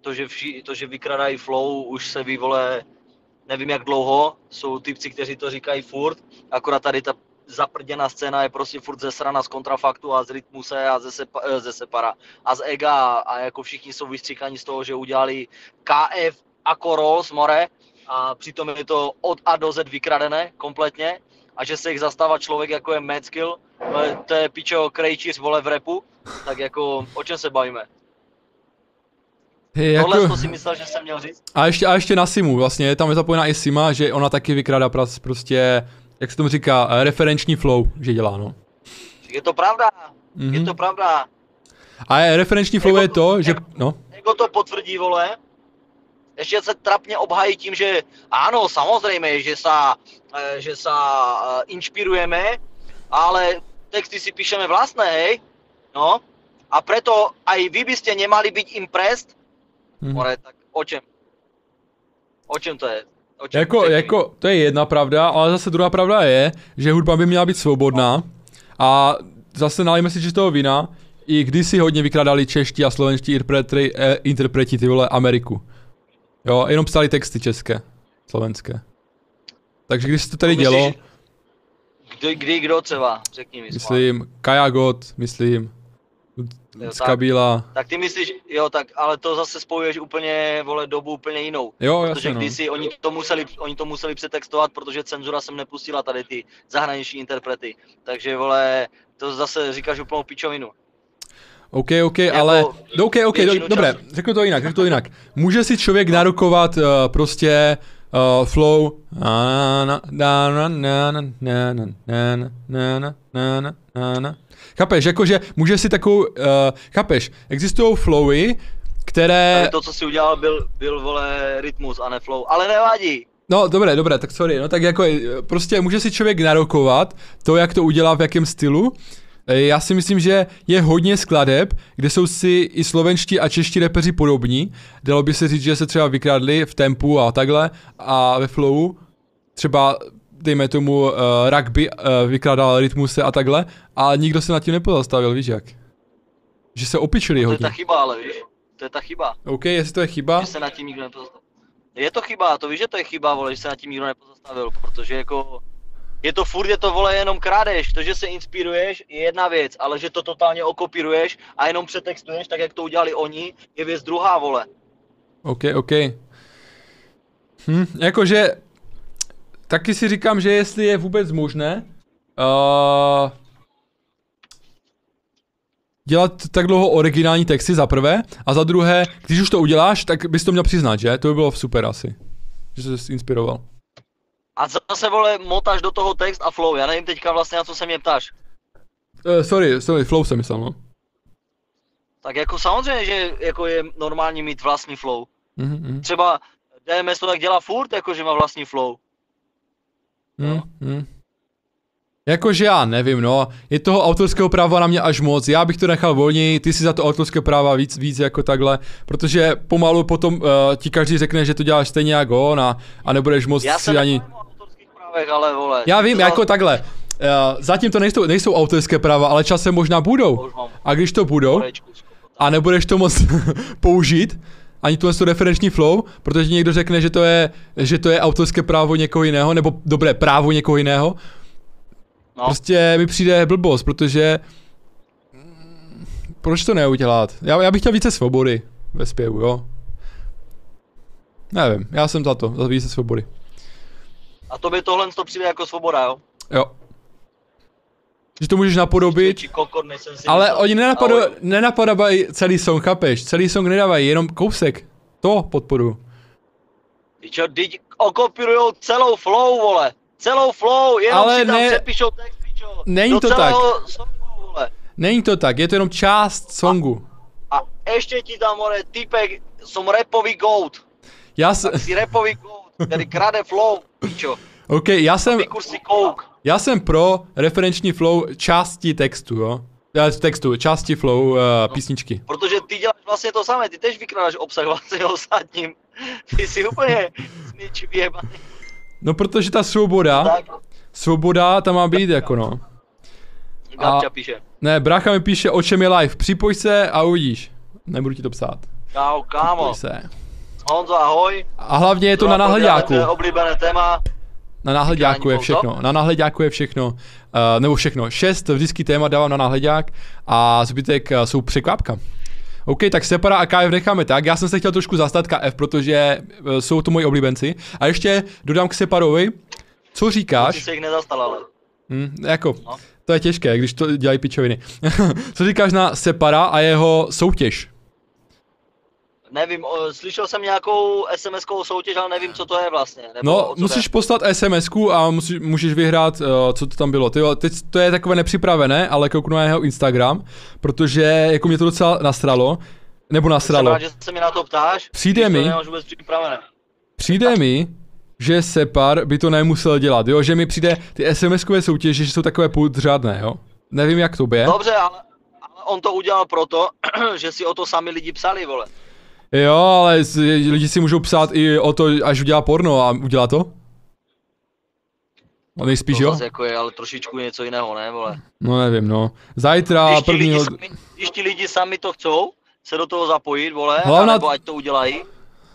To, že, vši, to, že vykradají flow, už se ví, vole, nevím jak dlouho, jsou typci, kteří to říkají furt, akorát tady ta zaprděná scéna je prostě furt zesrana z kontrafaktu a z Rytmuse a ze, sepa, eh, ze Separa. A z Ega a jako všichni jsou vystříkaní z toho, že udělali KF jako Rolls More. A přitom je to od A do Z vykradené kompletně. A že se jich zastává člověk jako je Madskill, to je pičo krejčíř vole v repu, tak jako o čem se bavíme? Hey, Tohle jako... si myslel, že jsem měl říct? A ještě, a ještě na Simu, vlastně, tam je zapojená i Sima, že ona taky vykrádá prostě, jak se tomu říká, eh, referenční flow, že dělá, no. Je to pravda, mm-hmm. je mhm. to pravda. A je, referenční flow Ego, je to, že, no. Ego to potvrdí, vole. Ještě se trapně obhají tím, že ano, samozřejmě, že sa, eh, že sa eh, inšpirujeme, ale texty si píšeme vlastné, hej? No. A preto aj vy by ste nemali byť impressed, Hmm. More, tak o čem? O čem to je? O čem jako, jako, to je jedna pravda, ale zase druhá pravda je, že hudba by měla být svobodná a zase nalijeme si čistého vína, i když si hodně vykradali čeští a slovenští interpreti, eh, interpreti ty vole Ameriku. Jo, jenom psali texty české, slovenské. Takže když se to tady dělo... Kdy, kdy kdo třeba, řekni mi. Myslím. Myslím, Kajagot, myslím. Jo, tak. Kabila. Tak ty myslíš, jo, tak, ale to zase spojuješ úplně, vole, dobu úplně jinou. Jo, Protože jasně no. kdysi oni to, museli, oni to museli přetextovat, protože cenzura sem nepustila tady ty zahraniční interprety. Takže, vole, to zase říkáš úplnou pičovinu. OK, OK, ale... No, OK, OK, do, dobré, řeknu to jinak, řeknu to jinak. Může si člověk narukovat uh, prostě uh, flow. Chápeš, jakože můžeš si takovou, uh, chápeš, existují flowy, které... Ale to, co si udělal, byl, byl vole rytmus a ne flow, ale nevadí. No dobré, dobré, tak sorry, no tak jako prostě může si člověk narokovat to, jak to udělá, v jakém stylu Eh, Já si myslím, že je hodně skladeb, kde jsou si i slovenští a čeští repeři podobní. Dalo by se říct, že se třeba vykradli v tempu a takhle a ve flowu. Třeba dejme tomu uh, rugby uh, vykrádal rytmuse a takhle, a nikdo se nad tím nepozastavil, víš jak? Že se opičili To je hodně. ta chyba, ale víš. To je ta chyba. OK, jestli to je chyba, Že se nad tím nikdo nepozastavil. Je to chyba, to víš, že to je chyba, vole, že se nad tím nikdo nepozastavil, protože jako... Je to furt, je to vole jenom krádež, to, že se inspiruješ je jedna věc, ale že to totálně okopíruješ a jenom přetextuješ, tak jak to udělali oni, je věc druhá, vole. OK, OK. Hm, jakože, taky si říkám, že jestli je vůbec možné uh, dělat tak dlouho originální texty za prvé a za druhé, když už to uděláš, tak bys to měl přiznat, že? To by bylo super asi. Že jsi inspiroval. A zase, vole, motáš do toho text a flow, já nevím teďka vlastně, na co se mě ptáš. Uh, sorry, sorry, flow jsem myslel, no. Tak jako samozřejmě, že jako je normální mít vlastní flow. Mhm, mhm, Třeba DMS to tak dělá furt, jako že má vlastní flow. mhm, mhm. Jakože já nevím, no, je toho autorského práva na mě až moc, já bych to nechal volněji, ty si za to autorské práva víc, víc jako takhle, protože pomalu potom uh, ti každý řekne, že to děláš stejně jako on a, a nebudeš moc Já si se ani... autorských právech, ale vole. Já vím, to jako takhle, uh, zatím to nejsou, nejsou autorské práva, ale časem možná budou. A když to budou a nebudeš to moc použít, ani tu tu referenční flow, protože někdo řekne, že to je, že to je autorské právo někoho jiného, nebo dobré právo někoho jiného, No, Prostě mi přijde blbost, protože... mm, Proč to neudělat? Já, já bych chtěl více svobody ve zpěvu, jo? Nevím, já jsem za to, za více svobody. A tobě tohle to přijde jako svoboda, jo? Jo. Že to můžeš napodobit, Či si ale myslel. oni nenapadají celý song, chápeš? Celý song nedávají, jenom kousek. To podporu. Čo, teď okopírujou celou flow, vole. Celou flow, jenom Ale si tam ne- přepíšou text, pičo. Není to celého songu, vole. Není to tak, je to jenom část songu. A ještě ti tam, vole, typek, som rapový goat. Já jsem, Tak si rapový goat, který krade flow, pičo. OK, já jsem, já jsem pro referenční flow části textu, jo? Eh, Textu, části flow uh, písničky. Protože ty děláš vlastně to samé, ty tež vykrádáš obsah vlastně ostatním. Ty jsi úplně vyjebaný. No protože ta svoboda, Tak, svoboda tam má být jako no. Gabča píše. Ne, brácha mi píše, o čem je live, připoj se a uvidíš. Nebudu ti to psát. Čau, kámo. Připoj se. Honzo, ahoj. A hlavně je to na nahledáku. To je oblíbené téma. Na nahledáku je všechno. Na nahledáku je všechno. Uh, nebo všechno. Šest vždycky téma dávám na nahledák a zbytek uh, jsou překvapka. OK, tak Separa a KF necháme tak. Já jsem se chtěl trošku zastat KF, protože uh, jsou to moji oblíbenci. A ještě dodám k Separovi, co říkáš? se jich nedostal, ale. Hm, jako, No. to je těžké, když to dělají pičoviny. co říkáš na Separa a jeho soutěž? Nevím, o, slyšel jsem nějakou SMS-kovou soutěž, ale nevím, co to je vlastně. Nebo No, musíš jde. poslat sms a musí, můžeš vyhrát, uh, co to tam bylo. Ty, teď to je takové nepřipravené, ale kouknu na jeho Instagram, protože jako mě to docela nasralo, nebo Jsem nasralo. rád, že se mi na to ptáš. Přijde mi-. Přijde mi, že Separ by to nemusel dělat, jo, že mi přijde ty SMS-kové soutěže, že jsou takové podřádné, jo. Nevím, jak to je. Dobře, ale, ale on to udělal proto, že si o to sami lidi psali, vole. Jo, ale lidi si můžou psát i o to, až udělá porno a udělá to? No nejspíš to jo? jako je, ale trošičku něco jiného, ne, vole. No nevím, no. Zajtra Když ti, lidi prvního... sami, když ti lidi sami to chcou, se do toho zapojit, vole, Hlavna- nebo ať to udělají,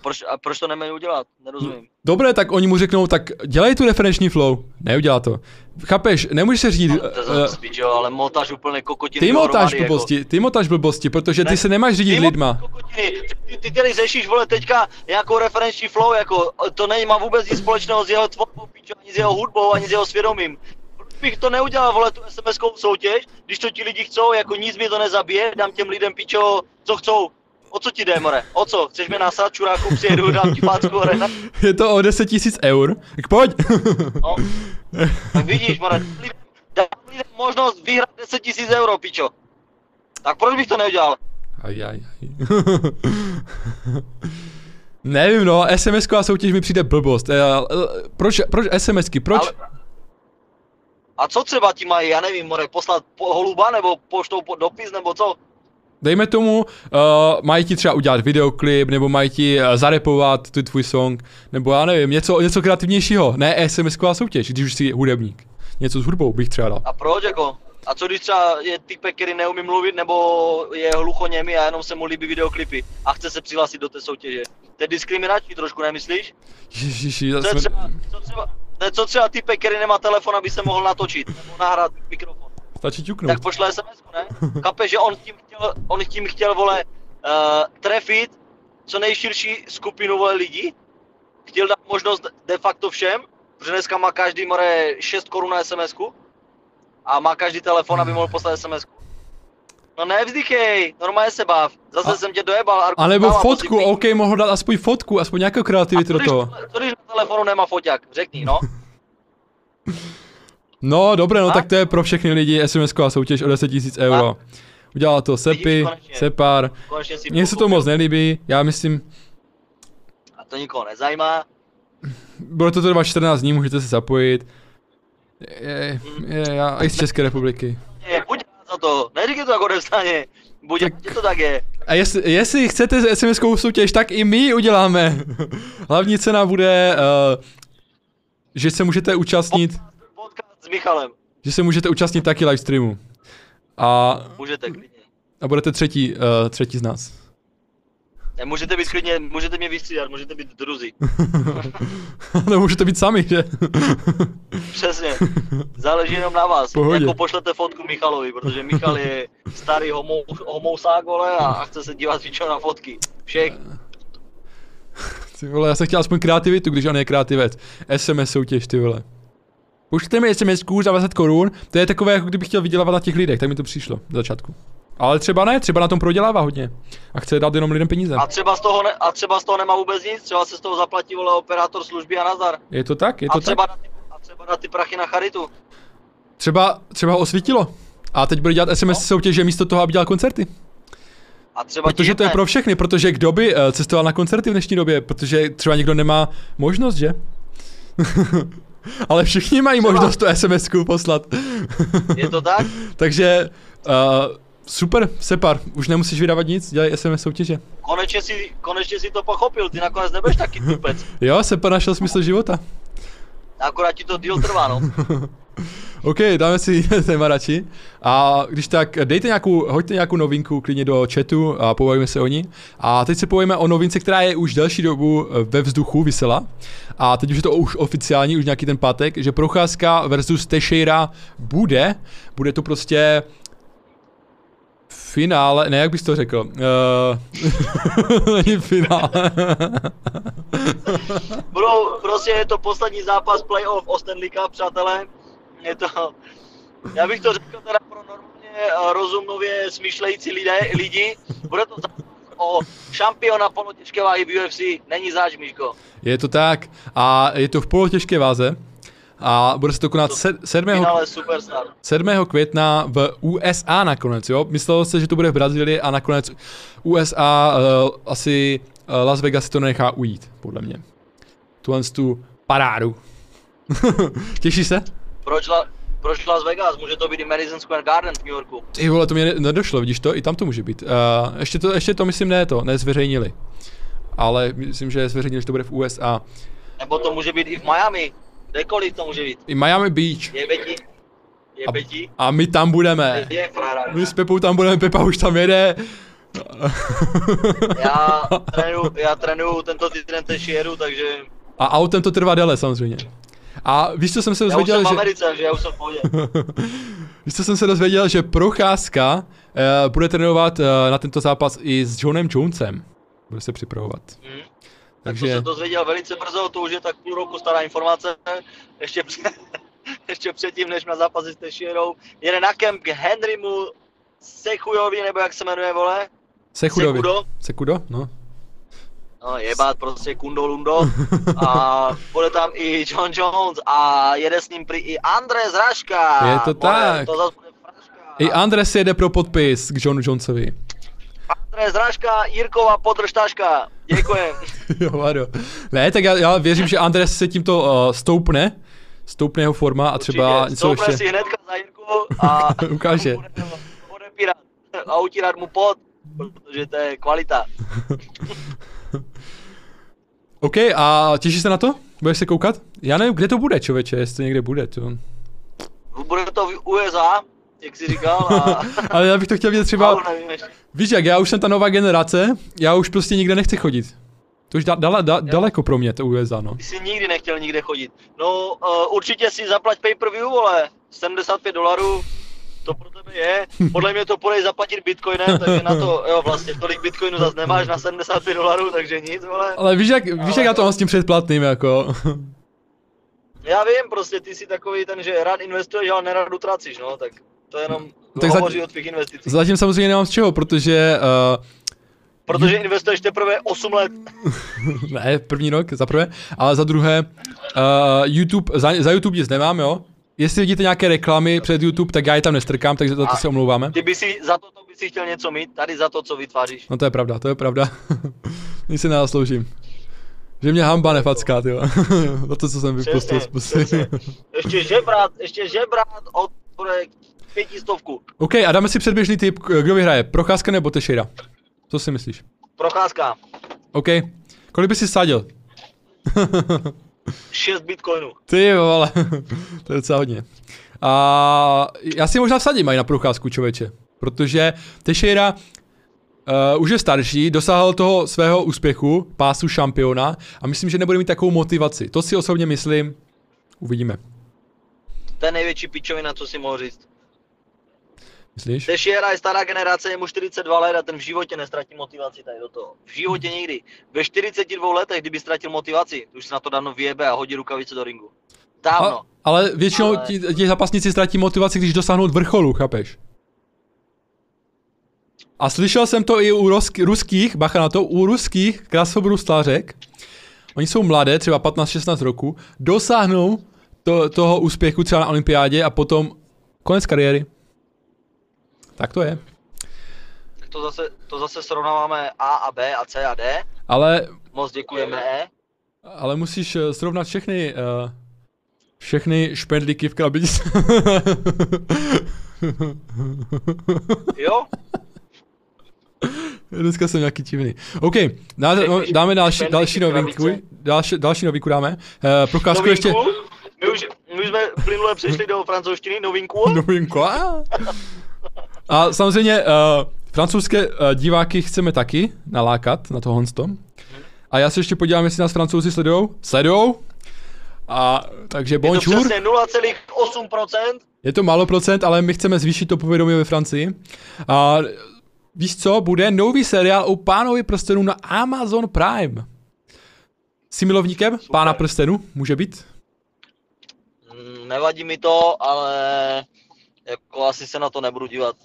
proč, a proč to nemají udělat? Nerozumím. Dobré, tak oni mu řeknou, tak dělej tu referenční flow. Neudělá to. Chápeš, nemůžeš se řídit... No, to Uh, zase jo, ale motáš úplně kokotiny ty motáš dohromady, jako. blbosti, ty motáš blbosti, protože ty Ne, se nemáš řídit Ty lidma. kokotiny. Ty, ty tady řešíš, vole, teďka nějakou referenční flow, jako, to nemá vůbec nic společného s jeho tvorbou, pičo, ani s jeho hudbou, ani s jeho svědomím. Proč bych to neudělal, vole, tu SMS-kovou soutěž, když to ti lidi chcou, jako nic mi to nezabije, dám těm lidem, pičo, co chcou. O co ti jde, more? O co? Chceš mě nasrat, čuráku, přijedu, dám ti pácku, arena? Je to o 10 tisíc eur. Tak pojď. No. Tak vidíš, lidem, dám lidem možnost vyhrát 10 tisíc euro, pičo. Tak proč bych to neudělal? Aj, aj, aj. Nevím, no, SMS-ková soutěž mi přijde blbost. Eh, Proč, proč SMSky, proč? Ale- A co třeba ti mají, já nevím, more, poslat po holuba, nebo poštou po dopis, nebo co? Dejme tomu, uh, mají ti třeba udělat videoklip, nebo mají ti uh, zarepovat tu tvůj song, nebo já nevím, něco, něco kreativnějšího, ne SMS-ková soutěž, když už jsi hudebník. Něco s hudbou bych třeba dal. A proč jako? A co když třeba je typek, který neumí mluvit, nebo je hluchoněmý a jenom se mu líbí videoklipy a chce se přihlásit do té soutěže? To je diskriminační trošku, nemyslíš? Ježiši, Co, je jsme... třeba, co, třeba, co třeba typek, který nemá telefon, aby se mohl natočit, nebo nahrát mikrofon? Stačí ťuknout. tak pošle SMS, ne? Kape, že on tím chtěl, on tím chtěl, vole, uh, trefit co nejširší skupinu, vole, lidí. Chtěl dát možnost de facto všem, protože dneska má každý, more, 6 korun na SMS-ku. A má každý telefon, aby mohl poslat SMS-ku. No nevzdychej, normálně se bav. Zase A- jsem tě dojebal. Arku, A nebo fotku, pozitivní. OK, mohl dát aspoň fotku, aspoň nějakou kreativitu do toho. co když na telefonu nemá foťák? Řekni, no. No, dobré, no A? tak to je pro všechny lidi SMS-ková soutěž o 10 000 euro. Udělala to Sepi, konečně. Separ. Mně se to moc nelíbí, já myslím, A to nikoho nezajímá. bude to trvat 14 dní, můžete se zapojit. Je, je, já, i z České republiky. Je, buď za to, neříkej to jako nevstaně. Buď Tak- to tak je. A jestli, jestli chcete SMS-kovou soutěž, tak i my ji uděláme. Hlavní cena bude, uh, že se můžete účastnit, s Michalem. že se můžete účastnit taky live streamu. A, Můžete klidně. a budete třetí, uh, třetí z nás. Ne, můžete být klidně, můžete mě vystřídat, můžete být druzí. no můžete být sami, že? Přesně. Záleží jenom na vás. Pohodě. Jako pošlete fotku Michalovi, protože Michal je starý homo, homousák, vole, a chce se dívat většinou na fotky. Všech. Ty vole, já jsem chtěl aspoň kreativitu, když on je kreativec. SMS soutěž, ty vole. Pošlete mi SMS za 20 korun, to je takové, jako kdybych chtěl vydělávat na těch lidech, tak mi to přišlo v začátku. Ale třeba ne, třeba na tom prodělává hodně. A chce dát jenom lidem peníze. A třeba, z toho ne, a třeba z toho nemá vůbec nic, třeba se z toho zaplatí vole operátor služby a nazar. Je to tak, je A to třeba, tak. na ty, a třeba na ty prachy na charitu. Třeba, třeba ho osvítilo. A teď bude dělat SMS soutěže místo toho, aby dělal koncerty. A třeba Protože to je pro všechny, protože kdo by eh, cestoval na koncerty v dnešní době, protože třeba někdo nemá možnost, že? Ale všichni mají Třeba. možnost tu SMS-ku poslat. Je to tak? Takže uh, super, Separ, už nemusíš vydávat nic, dělej SMS soutěže. Konečně si, konečně si to pochopil, ty nakonec nebudeš taky tupec. Jo, Separ našel smysl života. Akorát ti to deal trvá, no. OK, dáme si téma radši. A když tak, dejte nějakou, hoďte nějakou novinku klidně do chatu a pobavíme se o ní. A teď se povíme o novince, která je už delší dobu ve vzduchu, vysela. A teď už je to už oficiální, už nějaký ten pátek, že Procházka versus Teixeira bude. Bude to prostě finále, ne, jak bys to řekl? Uh, není finále. Budou, prostě je to poslední zápas playoff o Stanley Cup, přátelé. Je to, já bych to řekl teda pro normálně eh, rozumově smýšlející lidé, lidi. Bude to zápas o šampiona polotěžké váhy v UFC. Není záč, Míško. je to tak. A je to v polotěžké váze. A bude se to konat se- 7. Finále Superstar. 7. května v USA nakonec, jo? Myslelo se, že to bude v Brazílii a nakonec USA uh, asi uh, Las Vegas si to nechá ujít, podle mě. Tuhle tu parádu. Těšíš se? Proč, la, proč Las Vegas? Může to být i Madison Square Garden v New Yorku. Ty vole, to mě ne- nedošlo, vidíš to? I tam to může být. Uh, ještě, to, ještě to myslím ne to, nezveřejnili. Ale myslím, že zveřejnili, že to bude v USA. Nebo to může být i v Miami. Kdekoliv to může být. I Miami Beach. Je Betty. Je Betty. A my tam budeme. Je frajera. My s Pepou tam budeme, Pepa už tam jede. Já trénuju, já trénuju tento týden Tešieru, takže A autem to trvá déle samozřejmě. A víš, co jsem se já už dozvěděl, jsem v že... Americe, takže já už jsem v pohodě. Víš, co jsem se dozvěděl, že Procházka uh, bude trénovat uh, na tento zápas i s Johnem Jonesem. Bude se připravovat. Hm. Tak to Takže, jsem dozvěděl velice brzo, to už je tak půl roku stará informace, ještě, před, ještě předtím, než na zápasy s Tešierou. Jede na kemp k Henrymu Sechujovi, nebo jak se jmenuje, vole? Sekudovi. Sekudo? Sekudo? No. No, jebat prostě Kundo Lundo. A bude tam i John Jones a jede s ním prý i André Zraška. Je to Bude- tak. To zase bude fraška. I Andres jede pro podpis k Johnu Jonesovi. André Zraška, Jirkova podržtaška. Děkujem. jo, Vado. Ne, tak já, já věřím, že Andres se tímto uh, stoupne. Stoupne jeho forma a třeba Určitě. něco Stoupne ještě... si hnedka za Jirku a Ukáže. odepírat a utírat mu pot, protože to je kvalita. OK, a těšíš se na to? Budeš se koukat? Já nevím, kde to bude, člověče, jestli někde bude. To... Bude to v USA, jak jsi říkal, a, Ale já bych to chtěl vidět třeba... ještě. Víš jak, já už jsem ta nová generace, já už prostě nikde nechci chodit. To už da, dala, da, daleko pro mě, to USA, no. Ty jsi nikdy nechtěl nikde chodit. No, uh, určitě si zaplať pay-per-view, vole. 75 dolarů, to pro tebe je. Podle mě to půjdeš zaplatit bitcoinem, takže na to, jo, vlastně tolik bitcoinu zase nemáš na 75 dolarů, takže nic, vole. Ale víš jak, víš jak já to mám s tím předplatným, jako. Já vím, prostě ty jsi takový ten, že rád investuješ, ale nerad utracíš, no, tak to jenom Tak hovoří o tvých investicích. Zatím samozřejmě nemám z čeho, protože... Uh, Protože investuješ teprve 8 let. ne, první rok, za prvé, ale za druhé, uh, YouTube, za, za YouTube nic nemám, jo. Jestli vidíte nějaké reklamy před YouTube, tak já je tam nestrkám, takže za to se omlouváme. Ty by si za to, to by si chtěl něco mít, tady za to, co vytváříš. No to je pravda, to je pravda. Nic si nenasloužím. Že mě hamba nefacká, ty Za to, co jsem vypustil z pusy. Ještě žebrat, ještě žebrat od projekt pětistovku. OK, a dáme si předběžný tip, kdo vyhraje, Procházka nebo Teixeira? Co si myslíš? Procházka. OK. Kolik by si sadil? 6 bitcoinů. Ty vole, to je docela hodně. A já si možná vsadím i na procházku, člověče. Protože Teixeira uh, už je starší, dosáhl toho svého úspěchu, pásu šampiona a myslím, že nebude mít takovou motivaci. To si osobně myslím. Uvidíme. To je největší pičovina, co si mohl říct. Myslíš? Teixeira je stará generace, je mu 42 let a ten v životě nestratí motivaci tady do toho. V životě nikdy. Ve 42 letech, kdyby ztratil motivaci, už se na to dávno vyjebe a hodí rukavice do ringu. Dávno. A, ale většinou Ale- ti, ti zápasníci ztratí motivaci, když dosáhnou vrcholu, chápeš? A slyšel jsem to i u rusk, ruských, bacha na to, u ruských krasobruslářek. Oni jsou mladé, třeba 15-16 roku, dosáhnou to, toho úspěchu třeba na olympiádě a potom konec kariéry. Tak to je. To zase, to zase srovnáváme A a B a C a D. Ale, Moc děkujeme E. ale musíš eh, srovnat všechny, uh, všechny špendlíky v krabici. Jo? Dneska jsem nějaký divný. OK, dá, no, dáme další, další novinku. Další, další novinku dáme. Uh, procházku ještě... My už, my už jsme plynule přešli do francouzštiny, novinku. Novinku. A, samozřejmě uh, francouzské uh, diváky chceme taky nalákat na tohle. A já se ještě podívám, jestli nás francouzi sledujou. Sledujou. A takže Je to bonjour. přesně 0,8%. Je to málo procent, ale my chceme zvýšit to povědomí ve Francii. A víš co, bude nový seriál o pánovi prstenů na Amazon Prime. Jsi milovníkem pána prstenů? Může být? Mm, Nevadí mi to, ale jako asi se na to nebudu dívat.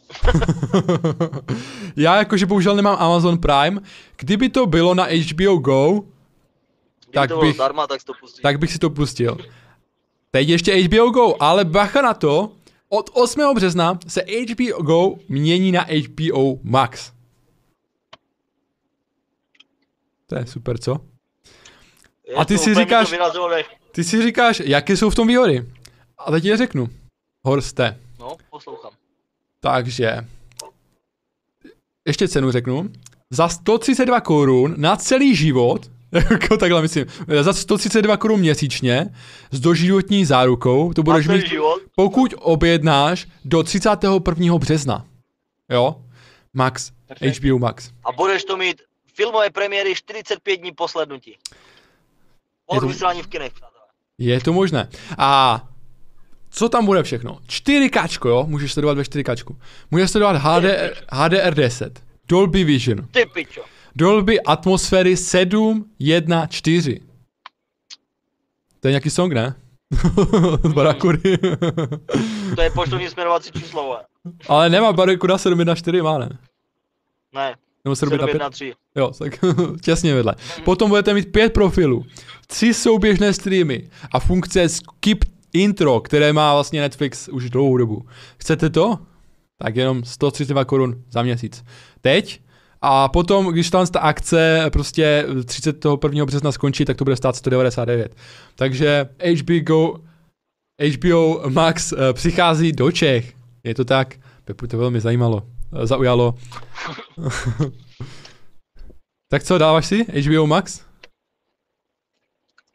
Já jakože bohužel nemám Amazon Prime. Kdyby to bylo na HBO Go, Kdyby Tak to bych- zdarma, tak si to pustím. tak bych si to pustil. Teď ještě HBO Go, ale bacha na to, od 8. března se HBO Go mění na HBO Max. To je super, co? Je a ty si říkáš-. Ty si říkáš, jaké jsou v tom výhody. A teď je řeknu. Horste. No, poslouchám. Takže, ještě cenu řeknu. Za 132 korun na celý život, jako takhle myslím, za 132 korun měsíčně s doživotní zárukou, to budeš mít, život? pokud objednáš do 31. března. Jo? Max. Perfekt. HBO Max. A budeš to mít filmové premiéry 45 dní po slednutí. Od to- vysílání v kinech. Je to možné. A co tam bude všechno? 4K, jo? Můžeš sledovat ve 4K. Můžeš sledovat HDR, HDR10, Dolby Vision, Ty pičo. Dolby atmosféry 7, 1, 4. To je nějaký song, ne? Z Barakury. To je poštovní směrovací číslo, vole. Ale nemá Barakuda 7, 1, 4, má ne? Ne, Nebo 7, 1, 5? 713. Jo, tak těsně vedle. Potom budete mít pět profilů, tři souběžné streamy a funkce skip intro, které má vlastně Netflix už dlouhou dobu. Chcete to? Tak jenom 132 korun za měsíc. Teď a potom, když tam ta akce prostě 31. března skončí, tak to bude stát 199. Takže HBO, HBO Max eh, přichází do Čech. Je to tak? Pepu to velmi zajímalo, eh, zaujalo. tak co, dáváš si HBO Max?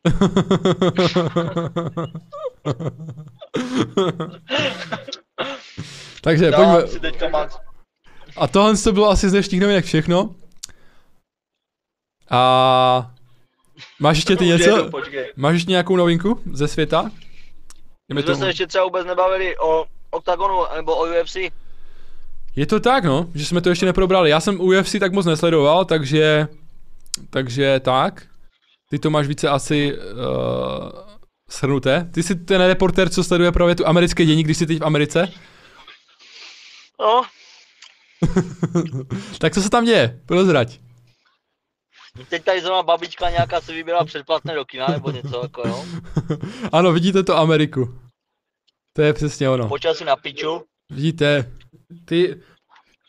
Takže pojďme. Si teďka max. A tohle to bylo asi z dnešních novinek všechno. A máš ještě ty něco? jedu. Máš ještě nějakou novinku ze světa? My jsme se ještě třeba vůbec nebavili o Octagonu nebo o UFC. Je to tak, no, že jsme to ještě neprobrali. Já jsem UFC tak moc nesledoval, takže, takže tak. Ty to máš více asi uh, shrnuté. Ty jsi ten reporter, co sleduje právě tu americké dění, když jsi teď v Americe. No, tak co se tam děje? Prozrať. teď tady zrovna babička nějaká se vybírala předplatné do kina nebo něco jako jo. ano, vidíte to Ameriku. To je přesně ono. Počal si na piču. Vidíte, ty...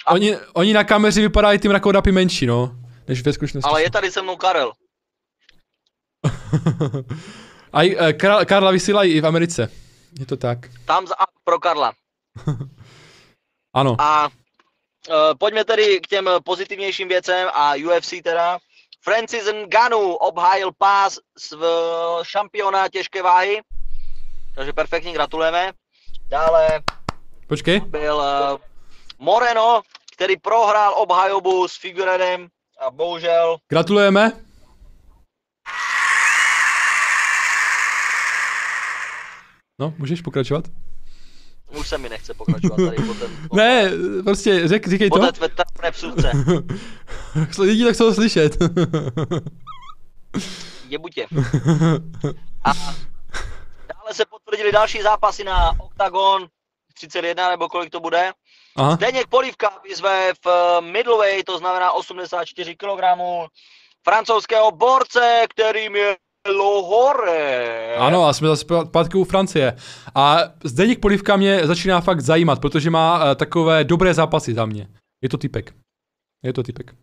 Oni, oni na kameře vypadají ty mrakodapy menší, no. Než ve skutečnosti. Ale je tady se mnou Karel. A eh, Karla, Karla vysílají i v Americe. Je to tak. Tam za, pro Karla. Ano. A uh, pojďme tedy k těm pozitivnějším věcem a UFC teda. Francis Ngannou obhájil pás v šampiona těžké váhy. Takže perfektně gratulujeme. Dále Počkej. byl uh, Moreno, který prohrál obhajobu s Figueredem a bohužel Gratulujeme. No, můžeš pokračovat? už se mi nechce pokračovat tady po ten, po, Ne, prostě řek, říkej po to. té tvé psůvce. Lidi to chcou slyšet. Jebutě. A dále se potvrdili další zápasy na Octagon 31 nebo kolik to bude. Aha. Zdeněk Polívka vyzve v eh, middleweight, to znamená 84 kg, francouzského borce, kterým je Lohore. Ano, a jsme zase zpátky u Francie. A Zdeněk Polivka mě začíná fakt zajímat, protože má uh, takové dobré zápasy za mě. Je to typek. Je to typek.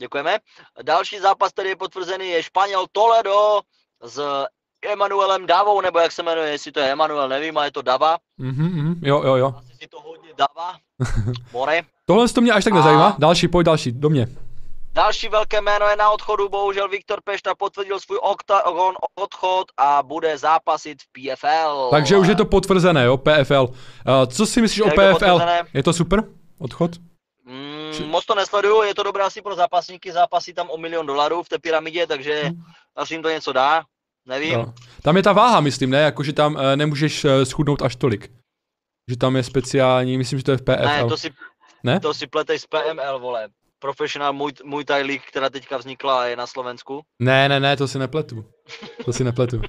Děkujeme. Další zápas, který je potvrzený, je Španěl Toledo s Emanuelem Davou, nebo jak se jmenuje, jestli to je Emanuel, nevím, ale je to Dava. Mhm, mhm, jo, jo, jo. Asi si to hodně Dava. More. Tohle to mě až tak A- nezajímá. Další, pojď další, do mě. Další velké jméno je na odchodu, bohužel Viktor Pešta potvrdil svůj oktagon odchod a bude zápasit v PFL. Takže už je to potvrzené, jo, PFL. Uh, co si myslíš o Je to PFL? potvrzené. Je to super? Odchod? Mm, moc to nesleduju, je to dobré asi pro zápasníky, zápasí tam o milion dolarů v té pyramidě, takže asi jim to něco dá, nevím. Jo. Tam je ta váha, myslím, ne? Jako, že tam uh, nemůžeš uh, schudnout až tolik. Že tam je speciální, myslím, že to je v PFL. Ne, to si, Ne? to si pletej z PML, vole. Professional Muay, Muay Thai League, která teďka vznikla a je na Slovensku. Ne, ne, ne, to si nepletu. To si nepletu.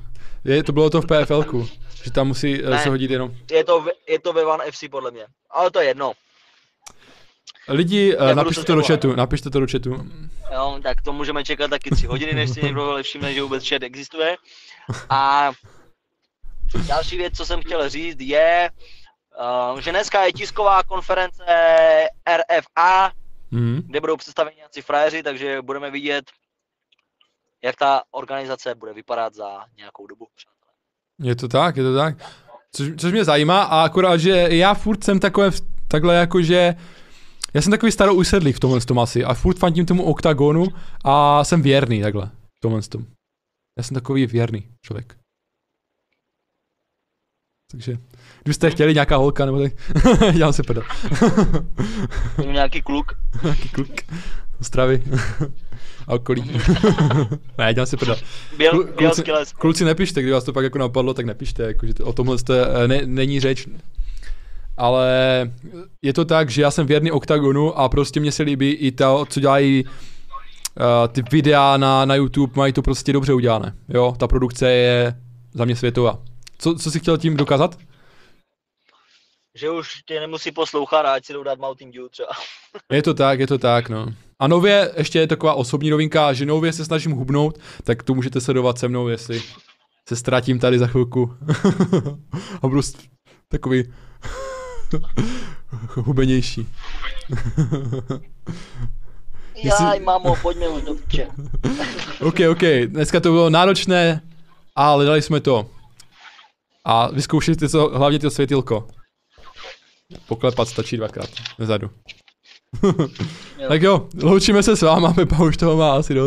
Je, to bylo to v PFLku, že tam musí uh, Ne. se hodit jenom. Je to, je to ve One FC podle mě. Ale to je jedno. Lidi, uh, Nebudu napište to do chatu, napište to do chatu. Jo, tak to můžeme čekat taky tři hodiny, než si někdo všimne, že vůbec chat existuje. A další věc, co jsem chtěl říct, je, uh, že dneska je tisková konference RFA, Mhm. kde budou představeni nějací frajeři, takže budeme vidět, jak ta organizace bude vypadat za nějakou dobu. Je to tak, je to tak. Což, což mě zajímá a akorát, že já furt jsem takové, takhle jako, že já jsem takový starou usedlík v tomhle tom asi a furt fandím tomu oktagonu a jsem věrný takhle v tomhle tom. Já jsem takový věrný člověk. Takže, kdybyste chtěli nějaká holka, nebo tak, dělám si prdel. Nějaký kluk. nějaký kluk. Stravy. A okolí. ne, dělám si prdel. Běl, kluci, kluci nepište, kdyby vás to pak jako napadlo, tak nepište, jako, že to, o tomhle jste, eh, ne, není řeč. Ale je to tak, že já jsem věrný OKTAGONu a prostě mě se líbí i to, co dělají uh, ty videa na, na YouTube, mají to prostě dobře udělané. Jo, ta produkce je za mě světová. Co, co jsi chtěl tím dokázat? Že už tě nemusí poslouchat a ať si jdou dát Mountain Dew třeba. Je to tak, je to tak, no. A nově, ještě je taková osobní novinka, že nově se snažím hubnout, tak to můžete sledovat se mnou, jestli se ztratím tady za chvilku. A budu takový hubenější. Jestli- Jaj, mámo, pojďme už do piče. OK, OK, dneska to bylo náročné, ale dali jsme to. A vyzkoušejte to, hlavně to světilko. Poklepat stačí dvakrát, vzadu. Tak jo, loučíme se s váma, Pepa už toho má asi dost.